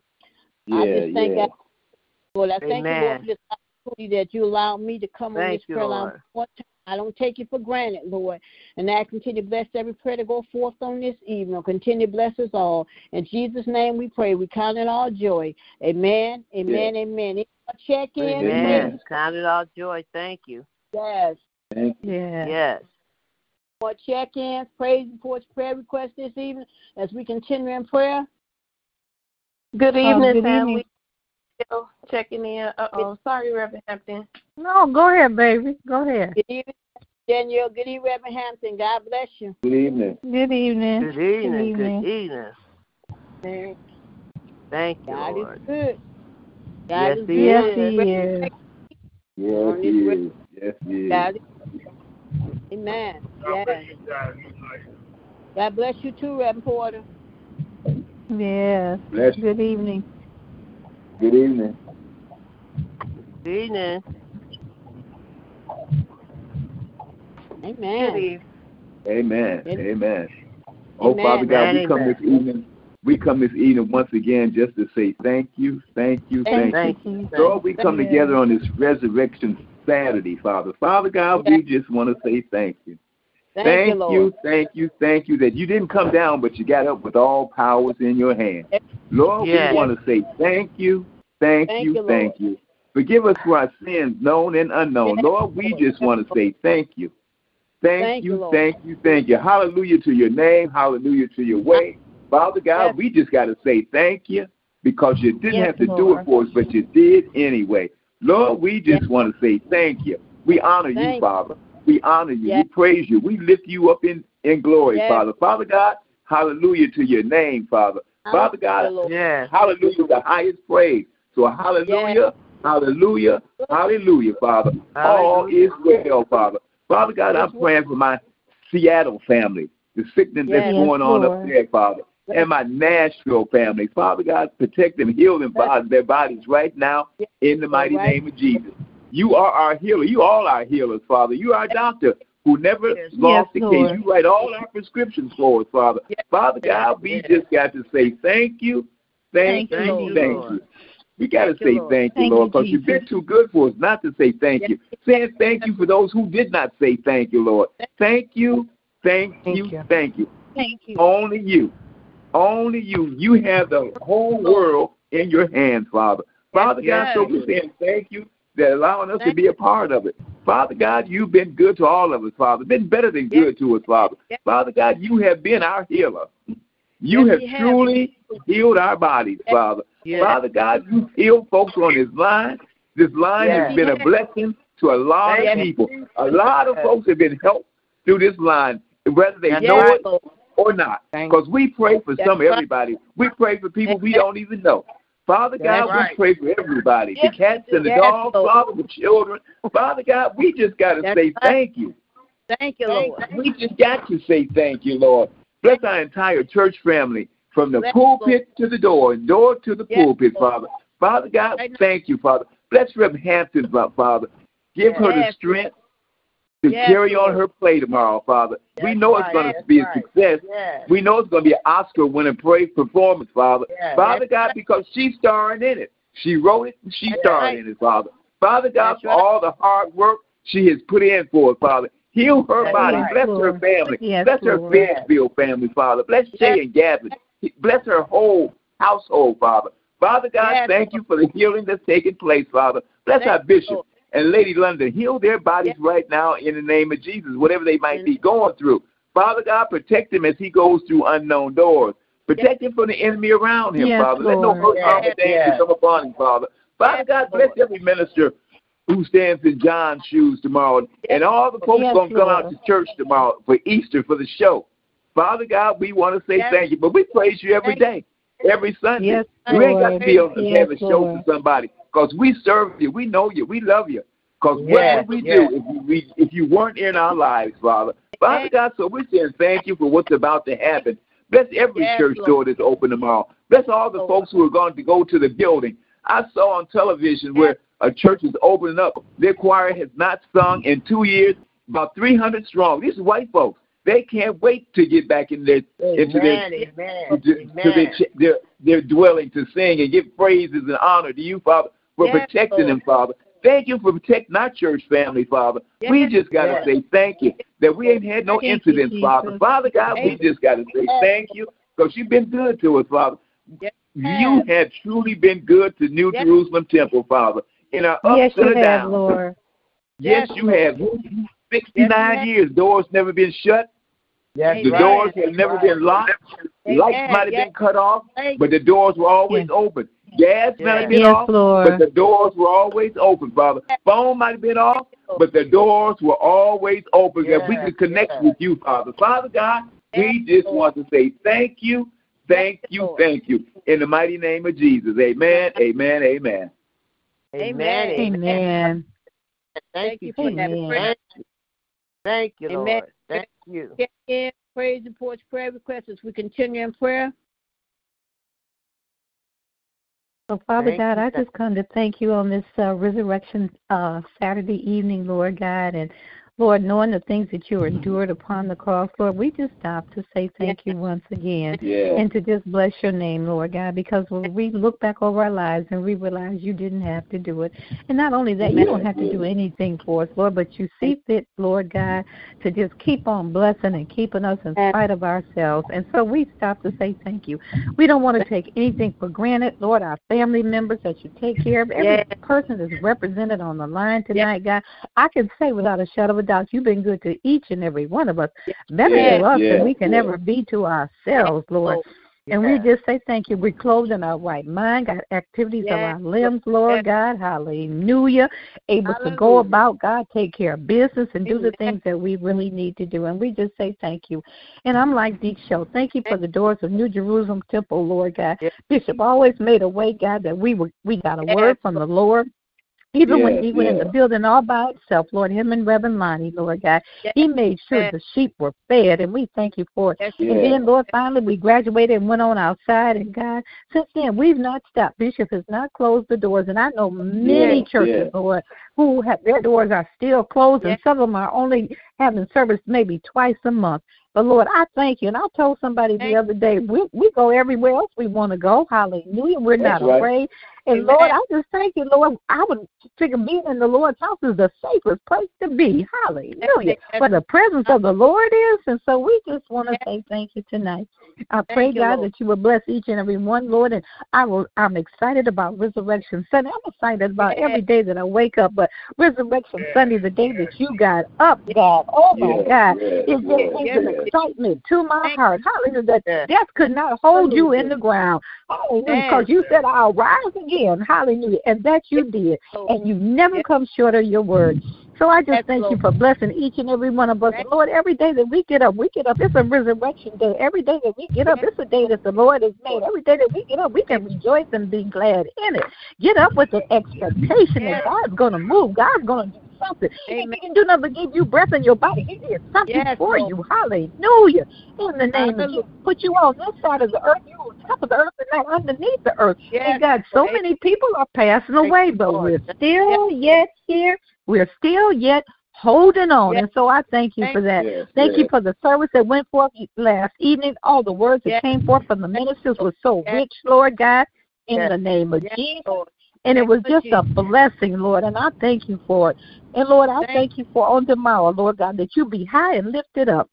[SPEAKER 1] I just thank
[SPEAKER 2] yeah.
[SPEAKER 1] God, Lord. I thank you Lord for this opportunity that you allowed me to come on this
[SPEAKER 3] you,
[SPEAKER 1] prayer line one time. I don't take it for granted, Lord. And I continue to bless every prayer to go forth on this evening. Continue to bless us all. In Jesus' name we pray. We count it all joy. Amen. Amen. Amen. Any check in?
[SPEAKER 3] Amen. Count it all joy. Thank you.
[SPEAKER 1] Yes.
[SPEAKER 2] Thank you.
[SPEAKER 4] Yeah.
[SPEAKER 3] Yes.
[SPEAKER 1] More check ins, praise reports, prayer requests this evening as we continue in prayer.
[SPEAKER 5] Good
[SPEAKER 4] Um,
[SPEAKER 5] evening,
[SPEAKER 4] good
[SPEAKER 5] family.
[SPEAKER 4] evening.
[SPEAKER 5] Still checking in. Uh oh, sorry, Reverend Hampton.
[SPEAKER 4] No, go ahead, baby. Go ahead.
[SPEAKER 1] Good evening, Danielle. Good evening, Reverend Hampton. God bless you.
[SPEAKER 2] Good evening.
[SPEAKER 4] Good evening.
[SPEAKER 3] Good evening. Good
[SPEAKER 4] evening.
[SPEAKER 3] evening. Thank you,
[SPEAKER 1] God
[SPEAKER 3] Lord.
[SPEAKER 1] is good. God
[SPEAKER 3] Yes,
[SPEAKER 1] is
[SPEAKER 3] He
[SPEAKER 1] good.
[SPEAKER 4] Yes,
[SPEAKER 3] is.
[SPEAKER 4] he is.
[SPEAKER 2] Yes, he is. Yes, he is.
[SPEAKER 1] God is Amen. Yes. God bless you too, Reverend Porter.
[SPEAKER 4] Yes.
[SPEAKER 2] Bless you.
[SPEAKER 4] Good evening.
[SPEAKER 2] Good evening.
[SPEAKER 3] Good evening.
[SPEAKER 1] Amen.
[SPEAKER 2] Amen.
[SPEAKER 1] Amen.
[SPEAKER 2] Amen. Oh,
[SPEAKER 1] Amen.
[SPEAKER 2] Father God, we come this evening. We come this evening once again just to say thank you, thank you, thank,
[SPEAKER 3] Thank
[SPEAKER 2] you.
[SPEAKER 3] you.
[SPEAKER 2] Lord, we come
[SPEAKER 4] you.
[SPEAKER 2] together on this resurrection Saturday, Father. Father God, we just want to say thank you.
[SPEAKER 1] Thank, you, Lord.
[SPEAKER 2] you, thank you, thank you that you didn't come down, but you got up with all powers in your hand. Lord,
[SPEAKER 3] Yes.
[SPEAKER 2] we want to say thank you, thank,
[SPEAKER 1] Thank
[SPEAKER 2] you,
[SPEAKER 1] you,
[SPEAKER 2] thank you. Forgive us for our sins, known and unknown.
[SPEAKER 1] Yes,
[SPEAKER 2] Lord, we just want to say thank you. Thank,
[SPEAKER 1] Thank you,
[SPEAKER 2] you,
[SPEAKER 1] Lord.
[SPEAKER 2] thank you, thank you. Hallelujah to your name, hallelujah to your way. Father God,
[SPEAKER 1] Yes.
[SPEAKER 2] we just got to say thank you because you didn't
[SPEAKER 4] Yes,
[SPEAKER 2] have to do it for us, but you did anyway. Lord, we just
[SPEAKER 1] Yes.
[SPEAKER 2] want to say thank you. We honor
[SPEAKER 1] Thank
[SPEAKER 2] you,
[SPEAKER 1] you.
[SPEAKER 2] Father. We honor you.
[SPEAKER 1] Yes.
[SPEAKER 2] We praise you. We lift you up in, in glory,
[SPEAKER 1] Yes.
[SPEAKER 2] Father. Father God, hallelujah to your name, Father. Father God,
[SPEAKER 1] Lord.
[SPEAKER 3] Yes.
[SPEAKER 2] hallelujah is the highest praise. So hallelujah, hallelujah, hallelujah, Father. All is well, Father. Father God, I'm praying for my Seattle family, the sickness that's going on up there, Father. And my Nashville family. Father God, protect them, heal them, bodies, their bodies right now in the mighty
[SPEAKER 1] Right.
[SPEAKER 2] name of Jesus. You are our healer. You all our healers, Father. You are our doctor who never
[SPEAKER 1] Yes.
[SPEAKER 2] lost
[SPEAKER 4] Yes,
[SPEAKER 2] the case. You write all our prescriptions for us, Father.
[SPEAKER 1] Yes.
[SPEAKER 2] Father God, we
[SPEAKER 1] Yes.
[SPEAKER 2] just got to say thank you, thank,
[SPEAKER 4] Thank
[SPEAKER 2] you,
[SPEAKER 4] you,
[SPEAKER 2] thank
[SPEAKER 3] Lord.
[SPEAKER 2] you. We got to say
[SPEAKER 1] Lord.
[SPEAKER 2] thank you, Lord, because you've been too good for us not to say thank you. Saying thank you for those who did not say thank you, Lord. Thank you, thank
[SPEAKER 4] Thank
[SPEAKER 2] you,
[SPEAKER 4] you.
[SPEAKER 2] thank you.
[SPEAKER 4] Thank you.
[SPEAKER 2] Only you. Only you. You have the whole world in your hands, Father. Father God, so we're saying thank you that allowing us to be a part of it. Father God, you've been good to all of us, Father. Been better than good to us, Father.
[SPEAKER 1] Yes.
[SPEAKER 2] Father God, you have been our healer. You
[SPEAKER 1] Yes,
[SPEAKER 2] have
[SPEAKER 1] you have.
[SPEAKER 2] truly healed our bodies, Father.
[SPEAKER 3] Yes.
[SPEAKER 2] Father God, you healed folks on this line. This line
[SPEAKER 3] Yes.
[SPEAKER 2] has been a blessing to a lot of people. A lot of folks have been helped through this line, whether they
[SPEAKER 3] That's
[SPEAKER 2] know it or not. Because we pray for
[SPEAKER 1] That's
[SPEAKER 2] some everybody. We pray for people we don't even know. Father God,
[SPEAKER 3] right.
[SPEAKER 2] we pray for everybody.
[SPEAKER 1] Yes,
[SPEAKER 2] the cats and the
[SPEAKER 1] yes,
[SPEAKER 2] dogs,
[SPEAKER 1] Lord.
[SPEAKER 2] Father, the children. Father God, we just got to say
[SPEAKER 1] right.
[SPEAKER 2] thank you.
[SPEAKER 1] Thank you, Lord.
[SPEAKER 2] We just got to say thank you, Lord. Bless our entire church family from the
[SPEAKER 1] Bless
[SPEAKER 2] pulpit to the door and door to the
[SPEAKER 1] Yes,
[SPEAKER 2] pulpit,
[SPEAKER 1] Lord.
[SPEAKER 2] Father. Father God, thank you, Father. Bless Reverend Hampton, Father. Give her the strength to
[SPEAKER 1] Yes,
[SPEAKER 2] carry on her play tomorrow, Father. we know
[SPEAKER 3] right.
[SPEAKER 2] it's going to
[SPEAKER 3] That's
[SPEAKER 2] be a
[SPEAKER 3] right.
[SPEAKER 2] success.
[SPEAKER 3] Yes.
[SPEAKER 2] We know it's going to be an Oscar winning praise performance, Father.
[SPEAKER 3] Yes.
[SPEAKER 2] Father God, because she's starring in it. She wrote it and she
[SPEAKER 1] That's
[SPEAKER 2] starred
[SPEAKER 1] right.
[SPEAKER 2] in it, Father. Father God,
[SPEAKER 1] That's
[SPEAKER 2] for
[SPEAKER 1] right.
[SPEAKER 2] all the hard work she has put in for it, Father. Heal her
[SPEAKER 3] That's
[SPEAKER 2] body.
[SPEAKER 3] right.
[SPEAKER 2] Bless her family. Bless her
[SPEAKER 4] Lord.
[SPEAKER 2] Fayetteville family, Father. Bless Jay and Gavin. Bless her whole household, Father. Father God, thank you for the healing that's taking place, Father. Bless our bishop
[SPEAKER 1] Lord.
[SPEAKER 2] And Lady London. Heal their bodies
[SPEAKER 1] Yes.
[SPEAKER 2] right now in the name of Jesus, whatever they might
[SPEAKER 1] In-
[SPEAKER 2] be going through. Father God, protect him as he goes through unknown doors. Protect him from the enemy around him,
[SPEAKER 4] Yes,
[SPEAKER 2] Father. Let no
[SPEAKER 4] Lord.
[SPEAKER 2] hurt, harm, or
[SPEAKER 3] Yes,
[SPEAKER 2] danger
[SPEAKER 3] yes.
[SPEAKER 2] come upon him, Father. Father
[SPEAKER 1] Yes,
[SPEAKER 2] God, bless
[SPEAKER 1] Lord.
[SPEAKER 2] every minister who stands in John's shoes tomorrow, and all the folks
[SPEAKER 4] Yes,
[SPEAKER 2] going to come out to church tomorrow for Easter for the show. Father God, we want to say
[SPEAKER 1] Yes.
[SPEAKER 2] thank you, but we praise you every day, every Sunday.
[SPEAKER 4] Yes,
[SPEAKER 2] you ain't got to be on
[SPEAKER 4] Yes,
[SPEAKER 2] have a show
[SPEAKER 4] Lord.
[SPEAKER 2] for somebody because we serve you, we know you, we love you. Because
[SPEAKER 3] Yes,
[SPEAKER 2] what would we
[SPEAKER 3] yes.
[SPEAKER 2] do if you, we, if you weren't in our lives, Father? Father God, so we're saying thank you for what's about to happen. Bless every
[SPEAKER 1] Yes,
[SPEAKER 2] church
[SPEAKER 1] Lord.
[SPEAKER 2] door that's open tomorrow. Bless all the
[SPEAKER 1] Lord.
[SPEAKER 2] folks who are going to go to the building. I saw on television where a church is opening up. Their choir has not sung in two years, about 300 strong. These are white folks. They can't wait to get back in their into their
[SPEAKER 3] Amen. Amen.
[SPEAKER 2] to, to their, their their dwelling to sing and give praises and honor to you, Father, for
[SPEAKER 1] Yes,
[SPEAKER 2] protecting them, Father. Thank you for protecting our church family, Father. we just got to
[SPEAKER 3] yes.
[SPEAKER 2] say thank you that we ain't had no
[SPEAKER 4] Thank you,
[SPEAKER 2] incidents, Father. Father God, we just got to say thank you because you've been good to us, Father.
[SPEAKER 1] Yes.
[SPEAKER 2] You have truly been good to New
[SPEAKER 1] Yes.
[SPEAKER 2] Jerusalem Temple, Father. In our ups
[SPEAKER 4] Yes,
[SPEAKER 2] and
[SPEAKER 4] you
[SPEAKER 2] downs.
[SPEAKER 4] Lord.
[SPEAKER 2] Yes,
[SPEAKER 1] Yes,
[SPEAKER 2] you have. 69
[SPEAKER 1] Yes, you
[SPEAKER 2] years, doors never been shut.
[SPEAKER 3] That's
[SPEAKER 2] The
[SPEAKER 3] right.
[SPEAKER 2] doors have
[SPEAKER 3] That's
[SPEAKER 2] never
[SPEAKER 3] right.
[SPEAKER 2] been locked.
[SPEAKER 1] Amen.
[SPEAKER 2] Lights might have
[SPEAKER 1] Yes.
[SPEAKER 2] been cut off, but the doors were always
[SPEAKER 4] Yes.
[SPEAKER 2] open. Gas might have been
[SPEAKER 4] Yes,
[SPEAKER 2] off,
[SPEAKER 4] Lord.
[SPEAKER 2] but the doors were always open, Father. Phone might have been off, but the doors were always open that we could connect
[SPEAKER 3] yes.
[SPEAKER 2] with you, Father. Father God, we just want to say thank you, thank you, thank you. In the mighty name of Jesus. Amen, amen, amen.
[SPEAKER 3] Amen. Amen.
[SPEAKER 4] Amen.
[SPEAKER 3] Thank you,
[SPEAKER 1] for that
[SPEAKER 3] Jesus.
[SPEAKER 1] prayer.
[SPEAKER 3] Thank you. Thank you,
[SPEAKER 1] Amen.
[SPEAKER 3] Lord. Thank you.
[SPEAKER 1] Praise reports, prayer requests as we continue in prayer.
[SPEAKER 4] So, Father
[SPEAKER 3] Thank
[SPEAKER 4] God,
[SPEAKER 3] you,
[SPEAKER 4] I
[SPEAKER 3] thank
[SPEAKER 4] just come to thank you on this uh, resurrection uh, Saturday evening, Lord God. And Lord, knowing the things that you mm-hmm. endured upon the cross, Lord, we just stop to say thank you once again
[SPEAKER 2] Yeah.
[SPEAKER 4] and to just bless your name, Lord God, because when we look back over our lives and we realize you didn't have to do it. And not only that, you don't have to do mm-hmm. anything for us, Lord, but you see fit, Lord God, to just keep on blessing and keeping us in spite of ourselves. And so we stop to say thank you. We don't want to take anything for granted, Lord, our family members that you take care of, every
[SPEAKER 1] Yes.
[SPEAKER 4] person that's represented on the line tonight, God. I can say without a shadow of a doubt, you've been good to each and every one of us, better
[SPEAKER 2] Yeah,
[SPEAKER 4] to us
[SPEAKER 2] yeah,
[SPEAKER 4] than we can
[SPEAKER 2] yeah.
[SPEAKER 4] ever be to ourselves, Lord. And we just say thank you. We're clothed in our right mind, got activities of our limbs, Lord. God. Hallelujah. Able to go about, God, take care of business and do the things that we really need to do. And we just say thank you. And I'm like Deep Show. Thank you for the doors of New Jerusalem Temple, Lord God. Bishop always made a way, God, that we were we got a word from the Lord. Even when
[SPEAKER 2] Yes,
[SPEAKER 4] he went in the building all by himself, Lord, him and Reverend Lonnie, Lord God,
[SPEAKER 1] Yes.
[SPEAKER 4] he made sure
[SPEAKER 1] Yes.
[SPEAKER 4] the sheep were fed, and we thank you for it.
[SPEAKER 1] Yes.
[SPEAKER 4] And then, Lord, finally we graduated and went on outside. And God, since then we've not stopped. Bishop has not closed the doors, and I know many
[SPEAKER 2] Yeah,
[SPEAKER 4] churches,
[SPEAKER 2] yeah.
[SPEAKER 4] Lord, who have their doors are still closed,
[SPEAKER 1] Yeah.
[SPEAKER 4] and some of them are only having service maybe twice a month. But Lord, I thank you. And I told somebody the other day, we we go everywhere else we want to go. Hallelujah. We're
[SPEAKER 2] That's
[SPEAKER 4] not
[SPEAKER 2] right.
[SPEAKER 4] afraid. And
[SPEAKER 1] Amen.
[SPEAKER 4] Lord, I just thank you, Lord. I would figure being in the Lord's house is the safest place to be. Hallelujah. Where the presence of the Lord is. And so we just want to say thank you tonight. I pray,
[SPEAKER 1] you,
[SPEAKER 4] God,
[SPEAKER 1] Lord.
[SPEAKER 4] that you will bless each and every one, Lord. And I will I'm excited about Resurrection Sunday. I'm excited about
[SPEAKER 1] Yes.
[SPEAKER 4] every day that I wake up, but Resurrection Sunday, the day that you got up, God. Oh my
[SPEAKER 2] Yes,
[SPEAKER 4] God.
[SPEAKER 2] yes,
[SPEAKER 4] It just brings
[SPEAKER 1] yes.
[SPEAKER 4] an excitement to my
[SPEAKER 1] Thank
[SPEAKER 4] heart. Hallelujah. That
[SPEAKER 3] Yes.
[SPEAKER 4] death could not hold you in the ground. Hallelujah. Because you said, I'll rise again. Hallelujah. And that you did. And you never
[SPEAKER 1] Yes.
[SPEAKER 4] come short of your word. So I just thank you for blessing each and every one of us. Lord, every day that we get up, we get up. It's a resurrection day. Every day that we get up, it's a day that the Lord has made. Every day that we get up, we can rejoice and be glad in it. Get up with an expectation that God's going to move. God's going to do something.
[SPEAKER 1] Amen.
[SPEAKER 4] He can do nothing but give you breath in your body, He did something
[SPEAKER 1] Yes,
[SPEAKER 4] for
[SPEAKER 1] Lord.
[SPEAKER 4] you. Hallelujah. In the name of Jesus. Put you on this side of the earth, you on top of the earth, and not underneath the earth.
[SPEAKER 1] Yes.
[SPEAKER 4] And God, so
[SPEAKER 1] Amen.
[SPEAKER 4] many people are passing away, but we're still yet here. We're still yet holding on.
[SPEAKER 1] Yes.
[SPEAKER 4] And so I thank you
[SPEAKER 1] Thank
[SPEAKER 4] for that.
[SPEAKER 2] Yes,
[SPEAKER 4] Thank you for the service that went forth last evening. All the words that
[SPEAKER 1] Yes.
[SPEAKER 4] came forth from the ministers were so
[SPEAKER 1] Yes.
[SPEAKER 4] rich, Lord God, in
[SPEAKER 3] Yes.
[SPEAKER 4] the name of
[SPEAKER 1] Yes,
[SPEAKER 4] Jesus.
[SPEAKER 1] Lord.
[SPEAKER 4] And it was just a blessing, Lord, and I thank you for it. And Lord, I
[SPEAKER 1] Thank
[SPEAKER 4] thank you for on tomorrow, Lord God, that you be high and lifted up.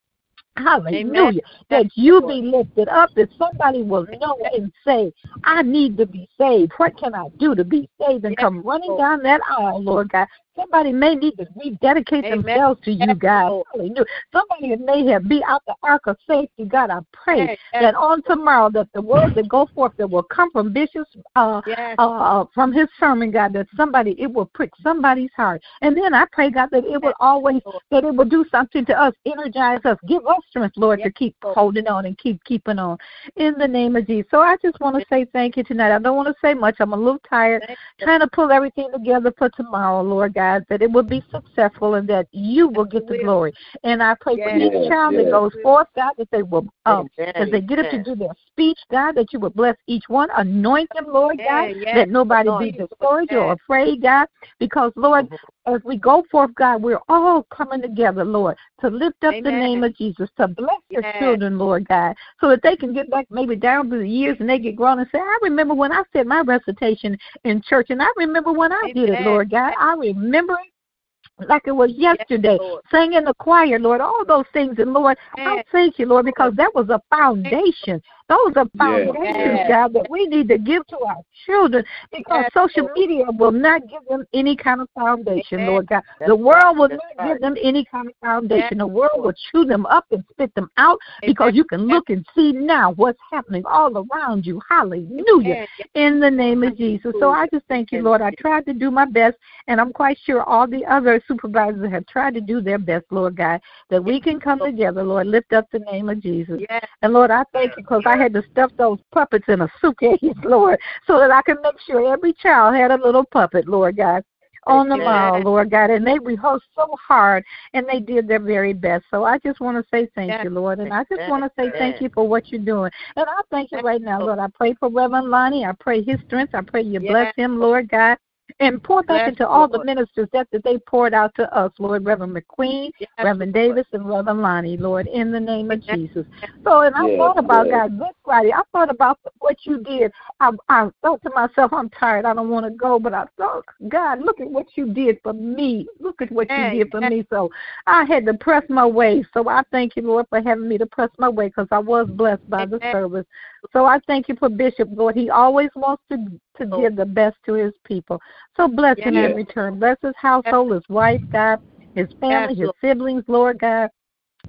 [SPEAKER 4] Hallelujah. That you be lifted up, that somebody will know and say, I need to be saved. What can I do to be saved? And
[SPEAKER 1] Yes,
[SPEAKER 4] come running
[SPEAKER 1] Lord.
[SPEAKER 4] down that aisle, Lord God. Somebody may need to rededicate
[SPEAKER 1] Amen.
[SPEAKER 4] themselves to you,
[SPEAKER 1] Yes,
[SPEAKER 4] God. Hallelujah. Somebody may have be out the ark of safety, God. I pray
[SPEAKER 1] Yes, yes,
[SPEAKER 4] that on tomorrow that the words that go forth that will come from Bishop's uh,
[SPEAKER 1] yes.
[SPEAKER 4] uh, from his sermon, God, that somebody it will prick somebody's heart, and then I pray, God, that it will always that it will do something to us, energize us, give us strength, Lord, to keep holding on and keep keeping on. In the name of Jesus. So I just want to say thank you tonight. I don't want to say much. I'm a little tired, trying to pull everything together for tomorrow, Lord God. God, that it will be successful and that you will get the glory. And I pray for each child that goes forth, God, that they will, um,
[SPEAKER 3] Amen.
[SPEAKER 4] as they get up to do their speech, God, that you will bless each one, anoint them, Lord God,
[SPEAKER 1] yes,
[SPEAKER 4] that nobody be discouraged or afraid, God, because Lord, as we go forth, God, we're all coming together, Lord, to lift up the name of Jesus, to bless your
[SPEAKER 1] Yes.
[SPEAKER 4] children, Lord God, so that they can get back maybe down through the years and they get grown and say, I remember when I said my recitation in church, and I remember when I did it, Lord God. I remember it like it was yesterday, sang in the choir, Lord, all those things. And Lord, I thank you, Lord, because that was a foundation. Those are foundations,
[SPEAKER 1] Yes.
[SPEAKER 4] God, that we need to give to our children because
[SPEAKER 1] Yes,
[SPEAKER 4] social media will not give them any kind of foundation,
[SPEAKER 1] Amen.
[SPEAKER 4] Lord God.
[SPEAKER 3] That's
[SPEAKER 4] the world will
[SPEAKER 3] right.
[SPEAKER 4] not
[SPEAKER 3] That's
[SPEAKER 4] give them any kind of foundation.
[SPEAKER 1] Yes,
[SPEAKER 4] the world will chew them up and spit them out because
[SPEAKER 1] Amen.
[SPEAKER 4] you can look and see now what's happening all around you. Hallelujah
[SPEAKER 1] Amen.
[SPEAKER 4] in the name of Jesus. So I just thank you, Lord. I tried to do my best, and I'm quite sure all the other supervisors have tried to do their best, Lord God, that we can come together, Lord, lift up the name of Jesus.
[SPEAKER 1] Yes.
[SPEAKER 4] And Lord, I thank you because I had to stuff those puppets in a suitcase, Lord, so that I can make sure every child had a little puppet, Lord God. On the mall, Lord God, and they rehearsed so hard, and they did their very best. So I just want to say thank
[SPEAKER 1] Yes.
[SPEAKER 4] you, Lord, and I just want to say thank you for what you're doing. And I thank you right now, Lord. I pray for Reverend Lonnie. I pray his strength. I pray you bless him, Lord God. And pour back
[SPEAKER 1] Bless,
[SPEAKER 4] into all the ministers that, that they poured out to us, Lord, Reverend McQueen,
[SPEAKER 1] Yes,
[SPEAKER 4] Reverend
[SPEAKER 1] Lord.
[SPEAKER 4] Davis, and Reverend Lonnie, Lord, in the name of
[SPEAKER 1] Yes.
[SPEAKER 4] Jesus. So, and I
[SPEAKER 2] Yes,
[SPEAKER 4] thought about
[SPEAKER 2] yes.
[SPEAKER 4] God, Good Friday. I thought about what you did. I, I thought to myself, I'm tired. I don't want to go. But I thought, God, look at what you did for me. Look at what
[SPEAKER 1] Yes,
[SPEAKER 4] you did for
[SPEAKER 1] yes.
[SPEAKER 4] me. So I had to press my way. So I thank you, Lord, for having me to press my way because I was blessed by the
[SPEAKER 1] Amen.
[SPEAKER 4] service. So I thank you for Bishop, Lord. He always wants to to give the best to his people. So bless him in return. Bless his household, his wife, God, his family,
[SPEAKER 1] Yes,
[SPEAKER 4] his siblings, Lord God.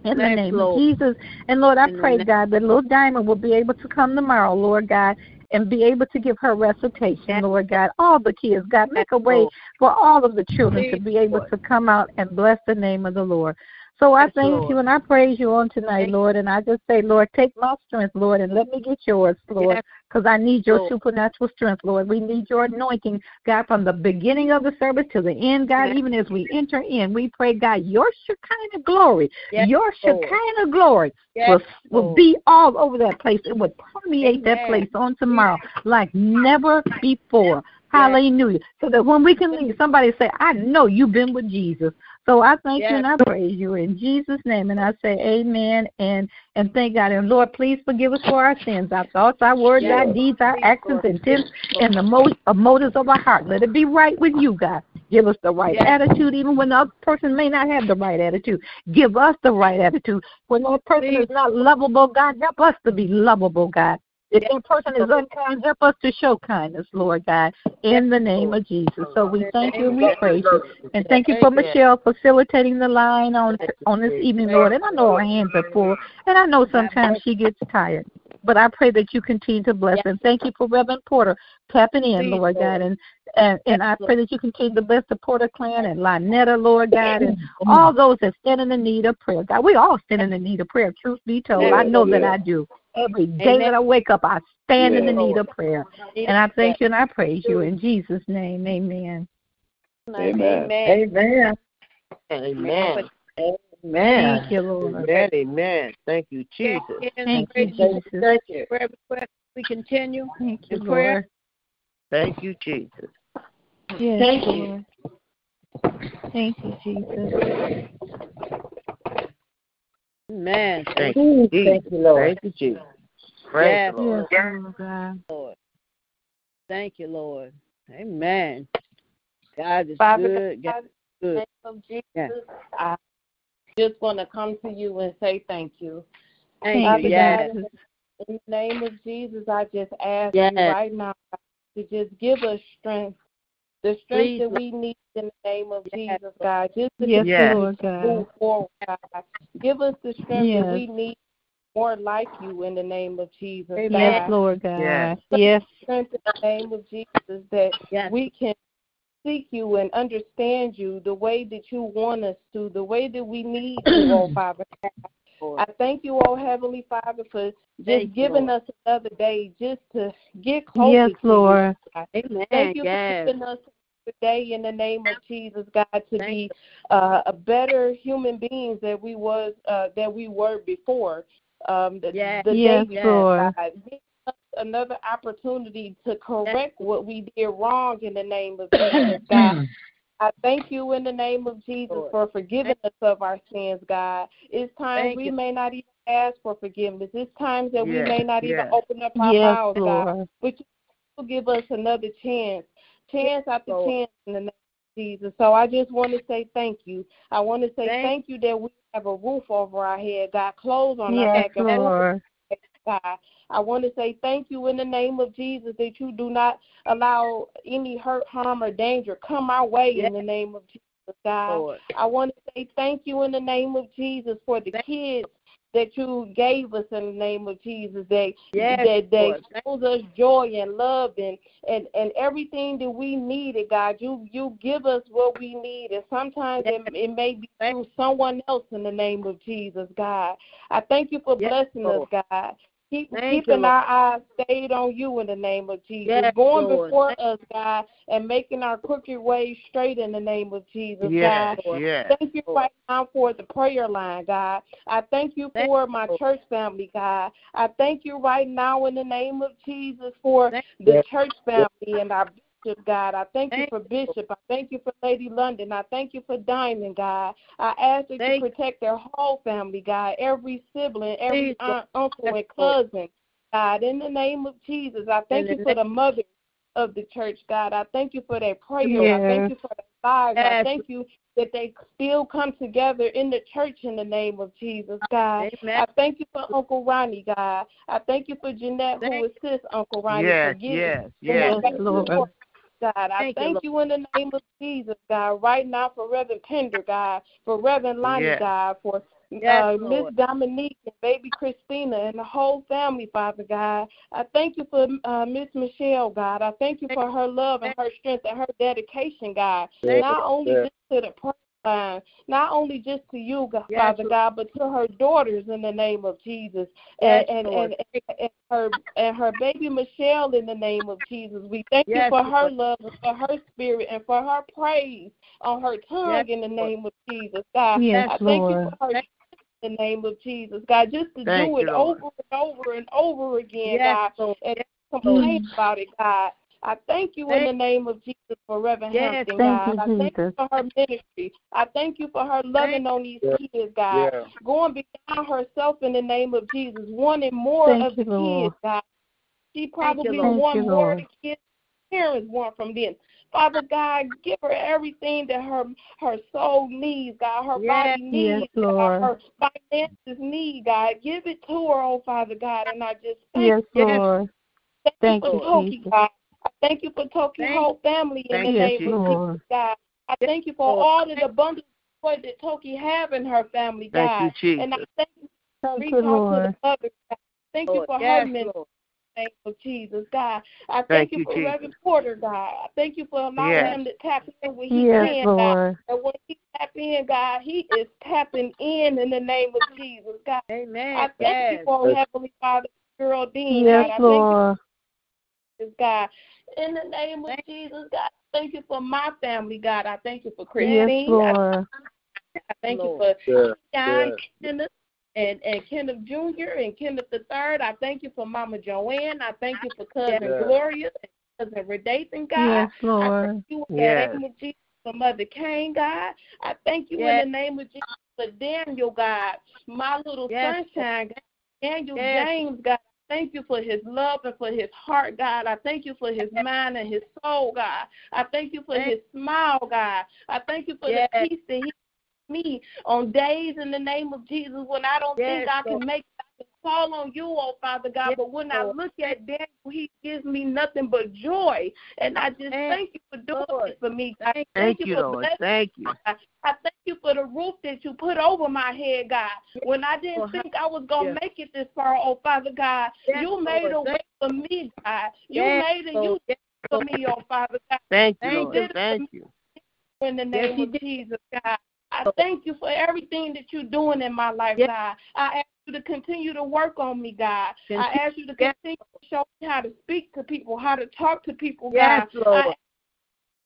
[SPEAKER 4] In the name
[SPEAKER 1] Lord.
[SPEAKER 4] of Jesus. And Lord, I
[SPEAKER 1] In
[SPEAKER 4] pray, God, that little Diamond will be able to come tomorrow, Lord God, and be able to give her recitation,
[SPEAKER 1] Yes,
[SPEAKER 4] Lord God. All the kids, God, make a way for all of the children to be able to come out and bless the name of the Lord. So I
[SPEAKER 1] Yes,
[SPEAKER 4] thank
[SPEAKER 1] Lord.
[SPEAKER 4] you and I praise you on tonight,
[SPEAKER 1] Thank
[SPEAKER 4] Lord. And I just say, Lord, take my strength, Lord, and let me get yours, Lord, because I need your
[SPEAKER 1] Lord.
[SPEAKER 4] supernatural strength, Lord. We need your anointing, God, from the beginning of the service to the end, God.
[SPEAKER 1] Yes.
[SPEAKER 4] Even as we enter in, we pray, God, your Shekinah glory,
[SPEAKER 1] Yes,
[SPEAKER 4] your. Shekinah glory will, will be all over that place. It would permeate that place on tomorrow like never before. Hallelujah. So that when we can leave, somebody say, I know you've been with Jesus. So I thank you and I praise you in Jesus' name. And I say amen and and thank God. And Lord, please forgive us for our sins, our thoughts, our words, our deeds, our actions, intents, and the mo- uh, motives of our heart. Let it be right with you, God. Give us the right
[SPEAKER 1] Yes.
[SPEAKER 4] attitude, even when the other person may not have the right attitude. Give us the right attitude. When that person
[SPEAKER 1] Please.
[SPEAKER 4] is not lovable, God, help us to be lovable, God. If that person is unkind, help us to show kindness, Lord God, in the name of Jesus. So we thank you and we praise you. And thank you for Michelle facilitating the line on on this evening, Lord. And I know her hands are full, and I know sometimes she gets tired. But I pray that you continue to bless. And thank you for Reverend Porter tapping in, Lord
[SPEAKER 1] Lord.
[SPEAKER 4] God. And and, and I pray that you continue to bless the Porter clan and Lynetta, Lord God, and all those that stand in the need of prayer. God, we all stand in the need of prayer, truth be told. I know that I do. Every day
[SPEAKER 1] Amen.
[SPEAKER 4] that I wake up, I stand in the
[SPEAKER 2] Yes.
[SPEAKER 4] need of prayer. And I thank you and I praise you in Jesus' name. Amen.
[SPEAKER 2] Amen.
[SPEAKER 5] Amen.
[SPEAKER 3] Amen.
[SPEAKER 5] Amen.
[SPEAKER 4] Thank you, Lord.
[SPEAKER 3] Amen. Amen. Thank you, Jesus.
[SPEAKER 4] Thank you, Jesus.
[SPEAKER 5] Thank you.
[SPEAKER 1] We continue.
[SPEAKER 4] Thank you,
[SPEAKER 1] prayer.
[SPEAKER 4] Lord.
[SPEAKER 3] Thank you, Jesus.
[SPEAKER 4] Yes,
[SPEAKER 5] Thank you.
[SPEAKER 4] Thank you, Jesus.
[SPEAKER 1] Amen.
[SPEAKER 3] Thank
[SPEAKER 5] Ooh,
[SPEAKER 3] you, Jesus.
[SPEAKER 5] Thank you, Lord.
[SPEAKER 3] Thank you, Jesus. Praise
[SPEAKER 1] Yes.
[SPEAKER 3] the Lord.
[SPEAKER 4] Yes, Lord God.
[SPEAKER 1] Lord. Thank you, Lord. Amen. God is
[SPEAKER 5] Father
[SPEAKER 1] good. God
[SPEAKER 5] God,
[SPEAKER 1] is
[SPEAKER 5] in the
[SPEAKER 1] good.
[SPEAKER 5] name of Jesus,
[SPEAKER 1] Yeah.
[SPEAKER 5] I just want to come to you and say thank you.
[SPEAKER 1] Thank
[SPEAKER 4] Thank
[SPEAKER 1] you.
[SPEAKER 4] you,
[SPEAKER 1] Yes.
[SPEAKER 4] Jesus.
[SPEAKER 5] In the name of Jesus, I just ask
[SPEAKER 1] Yes.
[SPEAKER 5] you right now to just give us strength, the strength
[SPEAKER 1] Please,
[SPEAKER 5] that we need in the name of
[SPEAKER 1] Yes.
[SPEAKER 5] Jesus, God. Just to
[SPEAKER 4] Yes,
[SPEAKER 3] Yes.
[SPEAKER 4] Lord God.
[SPEAKER 5] move forward, God. Give us the strength
[SPEAKER 4] Yes.
[SPEAKER 5] that we need more like you in the name of Jesus,
[SPEAKER 1] Amen.
[SPEAKER 4] Yes, Lord God.
[SPEAKER 3] Yes.
[SPEAKER 4] Yes.
[SPEAKER 5] Strength in the name of Jesus that
[SPEAKER 1] Yes.
[SPEAKER 5] we can seek you and understand you the way that you want us to, the way that we need you, oh Father. I thank you, oh Heavenly Father, for just
[SPEAKER 1] Thank
[SPEAKER 5] giving
[SPEAKER 1] Lord.
[SPEAKER 5] us another day just to get closer
[SPEAKER 4] Yes,
[SPEAKER 5] to
[SPEAKER 4] Lord.
[SPEAKER 5] you.
[SPEAKER 1] Amen.
[SPEAKER 5] Thank you
[SPEAKER 1] yes.
[SPEAKER 5] for giving us day in the name of Jesus, God, to be uh, a better human beings that we was uh, that we were before. Um, the,
[SPEAKER 1] Yes.
[SPEAKER 5] the
[SPEAKER 4] Yes,
[SPEAKER 5] day
[SPEAKER 4] Lord.
[SPEAKER 5] God, give us another opportunity to correct what we did wrong in the name of Jesus, God. I thank you in the name of Jesus
[SPEAKER 1] Lord.
[SPEAKER 5] for forgiving us of our sins, God. It's times we
[SPEAKER 1] you.
[SPEAKER 5] may not even ask for forgiveness. It's times that we may not even open up our
[SPEAKER 4] Yes,
[SPEAKER 5] mouths, God. But you will give us another chance, chance after
[SPEAKER 1] Lord.
[SPEAKER 5] chance in the name of Jesus. So I just want to say thank you. I want to say
[SPEAKER 1] Thank-
[SPEAKER 5] thank, you that we have a roof over our head, God, clothes on our
[SPEAKER 4] Yes,
[SPEAKER 5] back, and food
[SPEAKER 4] Lord.
[SPEAKER 5] God. I want to say thank you in the name of Jesus that you do not allow any hurt, harm, or danger come our way in the name of Jesus, God.
[SPEAKER 1] Lord.
[SPEAKER 5] I want to say thank you in the name of Jesus for the kids that you gave us in the name of Jesus. That
[SPEAKER 1] Yes,
[SPEAKER 5] that they
[SPEAKER 1] Lord.
[SPEAKER 5] shows us joy and love and, and and everything that we needed, God. You you give us what we need, and sometimes it, it may be through someone else in the name of Jesus, God. I thank you for
[SPEAKER 1] Yes,
[SPEAKER 5] blessing
[SPEAKER 1] Lord.
[SPEAKER 5] us, God. Keep
[SPEAKER 1] Thank you,
[SPEAKER 5] keeping
[SPEAKER 1] Lord.
[SPEAKER 5] our eyes stayed on you in the name of Jesus.
[SPEAKER 1] Yes,
[SPEAKER 5] Going
[SPEAKER 1] Lord.
[SPEAKER 5] before us, God, and making our crooked ways straight in the name of Jesus,
[SPEAKER 3] Yes,
[SPEAKER 5] God.
[SPEAKER 3] yes.
[SPEAKER 5] Thank you right now for the prayer line, God. I thank you
[SPEAKER 1] Thank
[SPEAKER 5] for my
[SPEAKER 1] Lord.
[SPEAKER 5] church family, God. I thank you right now in the name of Jesus for
[SPEAKER 1] Thank
[SPEAKER 5] the church family and our bishop, God. I thank you for Bishop. I thank you for Lady London. I thank you for Diamond, God. I ask that
[SPEAKER 1] Thank
[SPEAKER 5] you protect their whole family, God. Every sibling, every aunt, uncle, and cousin, God. In the name of Jesus, I thank you for the mother of the church, God. I thank you for their prayers. I thank you for their lives. I thank you that they still come together in the church in the name of Jesus, God.
[SPEAKER 1] Amen.
[SPEAKER 5] I thank you for Uncle Ronnie, God. I thank you for Jeanette who assists Uncle Ronnie
[SPEAKER 3] Yes,
[SPEAKER 5] for
[SPEAKER 3] yes,
[SPEAKER 4] Yes,
[SPEAKER 3] yes.
[SPEAKER 4] Lord.
[SPEAKER 5] God, I
[SPEAKER 1] Thank you,
[SPEAKER 5] thank
[SPEAKER 1] Lord.
[SPEAKER 5] you in the name of Jesus, God, right now for Reverend Pender, God, for Reverend Lonnie,
[SPEAKER 3] Yes.
[SPEAKER 5] God, for
[SPEAKER 1] Yes,
[SPEAKER 5] uh, Miss Dominique and baby Christina and the whole family, Father God. I thank you for uh, Miss Michelle, God. I thank you for her love and her strength and her dedication, God.
[SPEAKER 1] Thank
[SPEAKER 5] Not only just to the prayer line, not only just to you, God,
[SPEAKER 1] Yes,
[SPEAKER 5] Father
[SPEAKER 1] Lord.
[SPEAKER 5] God, but to her daughters in the name of Jesus. And,
[SPEAKER 1] Yes,
[SPEAKER 5] and,
[SPEAKER 1] Lord.
[SPEAKER 5] and, and her and her baby Michelle in the name of Jesus. We thank you
[SPEAKER 1] Yes,
[SPEAKER 5] for her love and for her spirit and for her praise on her tongue in the
[SPEAKER 1] Lord.
[SPEAKER 5] name of Jesus. God,
[SPEAKER 4] Yes,
[SPEAKER 5] I thank
[SPEAKER 4] Lord.
[SPEAKER 5] you for her in the name of Jesus. God, just to
[SPEAKER 3] Thank
[SPEAKER 5] do it
[SPEAKER 3] Lord.
[SPEAKER 5] over and over and over again,
[SPEAKER 1] Yes,
[SPEAKER 5] God,
[SPEAKER 1] Lord.
[SPEAKER 5] and complain about it, God. I thank you in the name of Jesus for Reverend
[SPEAKER 1] Yes,
[SPEAKER 5] Hampton,
[SPEAKER 4] thank
[SPEAKER 5] God.
[SPEAKER 4] you,
[SPEAKER 5] I thank you for her ministry. I thank you for her loving on these kids, God. Going beyond herself in the name of Jesus, wanting more
[SPEAKER 4] Thank
[SPEAKER 5] of the
[SPEAKER 4] Lord.
[SPEAKER 5] kids, God. She probably
[SPEAKER 1] Lord.
[SPEAKER 5] want
[SPEAKER 4] Thank you,
[SPEAKER 5] more of the kids parents want from them. Father God, give her everything that her her soul needs, God, her
[SPEAKER 1] Yes,
[SPEAKER 5] body needs,
[SPEAKER 4] yes,
[SPEAKER 5] God, her finances need, God. Give it to her, oh Father God, and I just thank
[SPEAKER 4] Yes,
[SPEAKER 5] you.
[SPEAKER 4] Lord.
[SPEAKER 5] Thank,
[SPEAKER 4] Thank
[SPEAKER 5] you
[SPEAKER 4] you,
[SPEAKER 5] Toki,
[SPEAKER 4] Jesus.
[SPEAKER 5] God. I thank you for Toki
[SPEAKER 1] Thank-
[SPEAKER 5] whole family in the name
[SPEAKER 4] Yes,
[SPEAKER 5] of
[SPEAKER 4] Lord.
[SPEAKER 5] Jesus, God. I thank you for all of the abundant joy that Toki have in her family,
[SPEAKER 3] Thank
[SPEAKER 5] God.
[SPEAKER 3] you, Jesus.
[SPEAKER 5] And I thank you for
[SPEAKER 4] Thank
[SPEAKER 5] reach out to the
[SPEAKER 4] Lord.
[SPEAKER 5] others. God. Thank you for
[SPEAKER 1] Yes,
[SPEAKER 5] her ministry in the name of Jesus, God. I thank,
[SPEAKER 3] Thank
[SPEAKER 5] you
[SPEAKER 3] you,
[SPEAKER 5] for
[SPEAKER 3] Jesus.
[SPEAKER 5] Reverend Porter, God. I thank you for allowing
[SPEAKER 3] Yes.
[SPEAKER 5] him to tap in when he
[SPEAKER 4] Yes,
[SPEAKER 5] can, God.
[SPEAKER 4] Lord.
[SPEAKER 5] And when he tap in, God, he is tapping in in the name of Jesus, God.
[SPEAKER 1] Amen.
[SPEAKER 5] I thank
[SPEAKER 1] yes.
[SPEAKER 5] you for Heavenly Father, Geraldine,
[SPEAKER 4] Yes,
[SPEAKER 5] God. I thank
[SPEAKER 4] Lord.
[SPEAKER 5] You, God. In the name of Jesus, God, thank you for my family, God. I thank you for Christine.
[SPEAKER 4] Yes, Lord.
[SPEAKER 5] I thank
[SPEAKER 1] Lord.
[SPEAKER 5] you for John Kenneth and, and Kenneth Jr. and Kenneth the Third. I thank you for Mama Joanne. I thank you for cousin
[SPEAKER 2] Yes.
[SPEAKER 5] Gloria and cousin Redathan, God.
[SPEAKER 4] Yes,
[SPEAKER 5] I
[SPEAKER 4] Lord.
[SPEAKER 5] thank you in
[SPEAKER 3] Yes.
[SPEAKER 5] the name of Jesus for Mother Kane, God. I thank you
[SPEAKER 1] Yes.
[SPEAKER 5] in the name of Jesus for Daniel, God, my little
[SPEAKER 1] Yes.
[SPEAKER 5] sunshine, God. Daniel
[SPEAKER 1] Yes.
[SPEAKER 5] James, God. Thank you for his love and for his heart, God. I thank you for his mind and his soul, God. I thank you for
[SPEAKER 1] Thank-
[SPEAKER 5] his smile, God. I thank you for
[SPEAKER 1] Yes.
[SPEAKER 5] the peace that he gives me on days in the name of Jesus when I don't think
[SPEAKER 1] Yes,
[SPEAKER 5] I can make I call on you, oh Father God.
[SPEAKER 1] Yes,
[SPEAKER 5] but when I look at Daniel, he gives me nothing but joy. And I just
[SPEAKER 1] Thank
[SPEAKER 5] thank you for doing
[SPEAKER 1] Lord.
[SPEAKER 5] it for me. God.
[SPEAKER 1] Thank
[SPEAKER 3] Thank you, Lord. Thank you.
[SPEAKER 5] I I thank you for the roof that you put over my head, God. When I didn't
[SPEAKER 1] Lord.
[SPEAKER 5] think I was going to
[SPEAKER 1] Yes.
[SPEAKER 5] make it this far, oh Father God,
[SPEAKER 1] Yes,
[SPEAKER 5] you made
[SPEAKER 1] Lord.
[SPEAKER 5] a way for me, God. You
[SPEAKER 1] Yes,
[SPEAKER 5] made it you
[SPEAKER 1] Yes,
[SPEAKER 5] for me, oh Father God.
[SPEAKER 3] Thank you,
[SPEAKER 1] Thank
[SPEAKER 3] Lord.
[SPEAKER 5] you.
[SPEAKER 3] Thank you.
[SPEAKER 5] In the name of. Jesus, God. I thank you for everything that you're doing in my life,
[SPEAKER 1] Yes.
[SPEAKER 5] God. I ask you to continue to work on me, God. I ask you to continue to show me how to speak to people, how to talk to people,
[SPEAKER 1] Yes,
[SPEAKER 5] God.
[SPEAKER 1] Lord.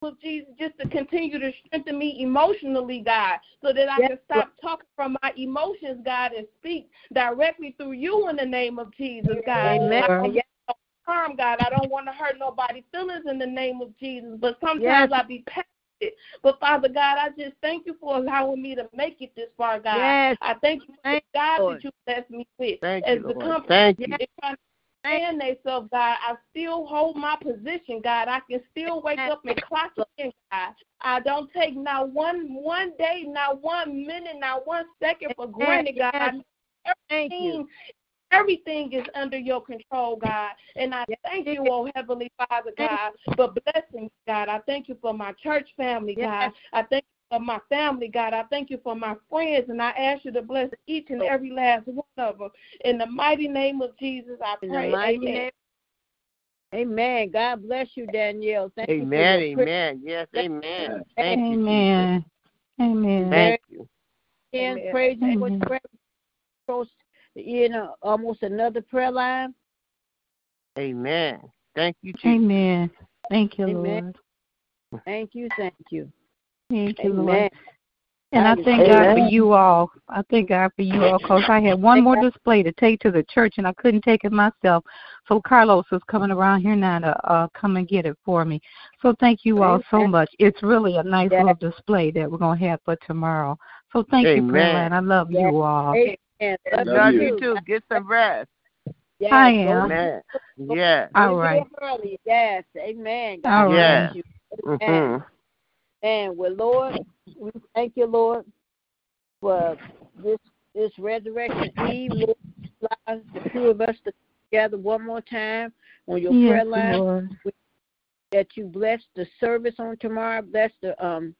[SPEAKER 5] Of Jesus just to continue to strengthen me emotionally, God, so that I
[SPEAKER 1] Yes,
[SPEAKER 5] can stop talking from my emotions, God, and speak directly through you in the name of Jesus, God.
[SPEAKER 1] Amen.
[SPEAKER 5] I don't want no harm, God. I don't want to hurt nobody's feelings in the name of Jesus, but sometimes
[SPEAKER 1] Yes.
[SPEAKER 5] I be passionate. But Father God, I just thank you for allowing me to make it this far, God.
[SPEAKER 1] Yes.
[SPEAKER 5] I thank you for
[SPEAKER 1] Thank you,
[SPEAKER 5] God
[SPEAKER 1] Lord.
[SPEAKER 5] that you blessed me with.
[SPEAKER 3] Thank
[SPEAKER 5] As
[SPEAKER 3] you,
[SPEAKER 5] the
[SPEAKER 3] Lord.
[SPEAKER 5] company
[SPEAKER 3] Thank you.
[SPEAKER 5] is trying to stand themselves, God, I still hold my position, God. I can still wake up and clock in, God. I don't take not one one day, not one minute, not one second for granted, God.
[SPEAKER 1] Thank you.
[SPEAKER 5] everything, everything is under your control, God. And I thank you, oh Heavenly Father, God, for blessings, God. I thank you for my church family, God. I thank you for my family, God. I thank you for my friends, and I ask you to bless each and every last one of them. In the mighty name of Jesus, I pray. Amen.
[SPEAKER 1] Amen. God bless you, Danielle. Thank you
[SPEAKER 3] Amen.
[SPEAKER 1] your prayer.
[SPEAKER 3] Amen. Yes. Amen. Thank you.
[SPEAKER 4] Amen. Amen.
[SPEAKER 3] Thank you.
[SPEAKER 1] And
[SPEAKER 5] Amen.
[SPEAKER 1] praise you for prayer. Close, You know, almost another prayer line.
[SPEAKER 3] Amen. Thank you, Jesus.
[SPEAKER 4] Amen. Thank you,
[SPEAKER 1] Amen.
[SPEAKER 4] Lord.
[SPEAKER 1] Thank you. Thank you.
[SPEAKER 4] Thank you,
[SPEAKER 1] Amen.
[SPEAKER 4] Lord. And I thank God for you all. I thank God for you all because I had one more display to take to the church and I couldn't take it myself. So Carlos is coming around here now to uh, come and get it for me. So thank you all so much. It's really a nice little display that we're going to have for tomorrow. So thank you,
[SPEAKER 3] Amen.
[SPEAKER 4] Caroline. I love you all.
[SPEAKER 1] Amen.
[SPEAKER 2] Love
[SPEAKER 3] Love
[SPEAKER 2] you.
[SPEAKER 3] you too. Get some rest.
[SPEAKER 1] Yes,
[SPEAKER 4] I am.
[SPEAKER 3] Amen. Yes.
[SPEAKER 1] Go
[SPEAKER 4] All
[SPEAKER 1] to
[SPEAKER 4] right.
[SPEAKER 1] Yes. Amen. God
[SPEAKER 4] All
[SPEAKER 1] bless
[SPEAKER 3] right.
[SPEAKER 1] you. Amen.
[SPEAKER 3] Mhm.
[SPEAKER 1] And well, Lord, we thank you, Lord, for this this resurrection eve. Lord, the two of us to together one more time on your prayer line.
[SPEAKER 4] Lord.
[SPEAKER 1] That you bless the service on tomorrow. Bless the um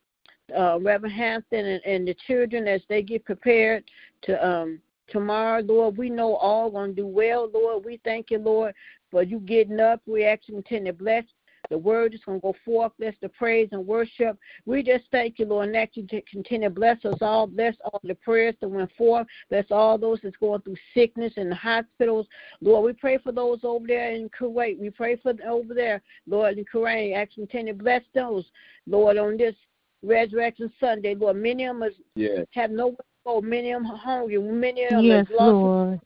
[SPEAKER 1] uh Reverend Hampton and, and the children as they get prepared to um tomorrow, Lord. We know all gonna do well, Lord. We thank you, Lord, for you getting up. We actually you to bless. The word is going to go forth. Bless the praise and worship. We just thank you, Lord, and ask you to continue to bless us all. Bless all the prayers that went forth. Bless all those that's going through sickness in the hospitals. Lord, we pray for those over there in Kuwait. We pray for over there, Lord, in Kuwait. To continue to bless those, Lord, on this Resurrection Sunday. Lord, many of us
[SPEAKER 2] Yes.
[SPEAKER 1] have nowhere to go. Many of them are hungry. Many of them
[SPEAKER 4] Yes,
[SPEAKER 1] is lost.
[SPEAKER 4] Lord.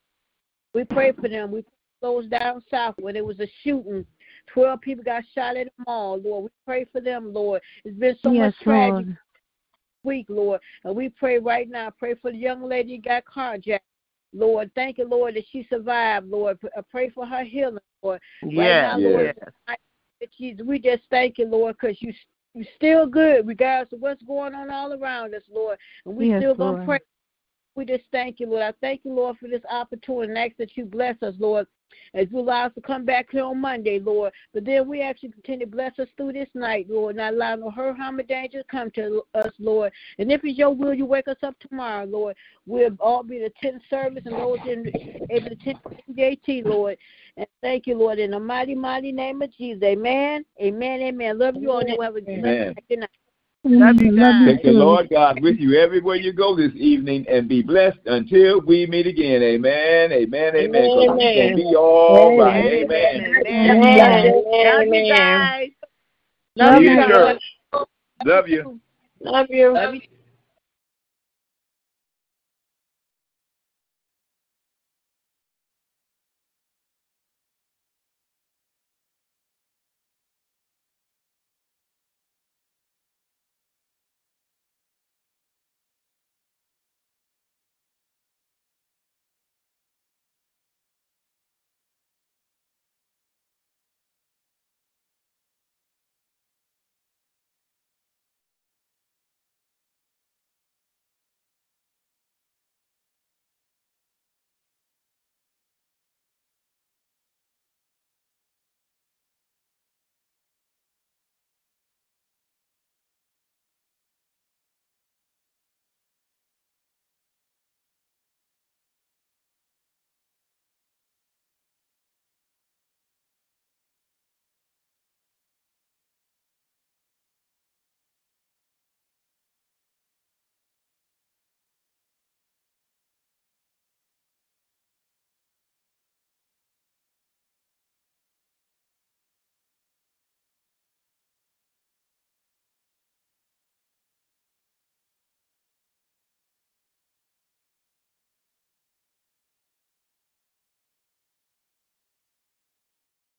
[SPEAKER 1] We pray for them. We pray those down south where there was a shooting. Twelve people got shot at the mall, Lord. We pray for them, Lord. It's been so
[SPEAKER 4] Yes,
[SPEAKER 1] much tragedy
[SPEAKER 4] Lord.
[SPEAKER 1] week, Lord. And we pray right now. Pray for the young lady who got carjacked. Lord, thank you, Lord, that she survived, Lord. I uh, pray for her healing, Lord.
[SPEAKER 3] Yes.
[SPEAKER 1] now, Lord,
[SPEAKER 3] Yes.
[SPEAKER 1] That Jesus, we just thank you, Lord, because you you still good, regardless of what's going on all around us, Lord. And we
[SPEAKER 4] Yes,
[SPEAKER 1] still gonna
[SPEAKER 4] Lord.
[SPEAKER 1] pray. We just thank you, Lord. I thank you, Lord, for this opportunity and ask that you bless us, Lord, as you allow us to come back here on Monday, Lord. But then we actually continue to bless us through this night, Lord, not allow no hurt, harm, or danger to come to us, Lord. And if it's your will, you wake us up tomorrow, Lord. We'll all be the 10th service and those in able to attend JT, Lord. And thank you, Lord, in the mighty, mighty name of Jesus. Amen. Amen. Amen. Love you all. and Have a good night. Good mm, night.
[SPEAKER 3] Love you
[SPEAKER 4] Love
[SPEAKER 3] guys.
[SPEAKER 2] Take the. Lord God with you everywhere you go this evening and be blessed until we meet again. Amen. Amen. Amen. 'Cause we
[SPEAKER 5] Amen.
[SPEAKER 2] can be all right.
[SPEAKER 3] Amen.
[SPEAKER 2] Amen.
[SPEAKER 3] Amen.
[SPEAKER 5] Amen.
[SPEAKER 3] Love you guys.
[SPEAKER 1] Love
[SPEAKER 2] See
[SPEAKER 1] you
[SPEAKER 2] you in
[SPEAKER 1] guys.
[SPEAKER 2] church. Love you.
[SPEAKER 5] Love you.
[SPEAKER 1] Love you.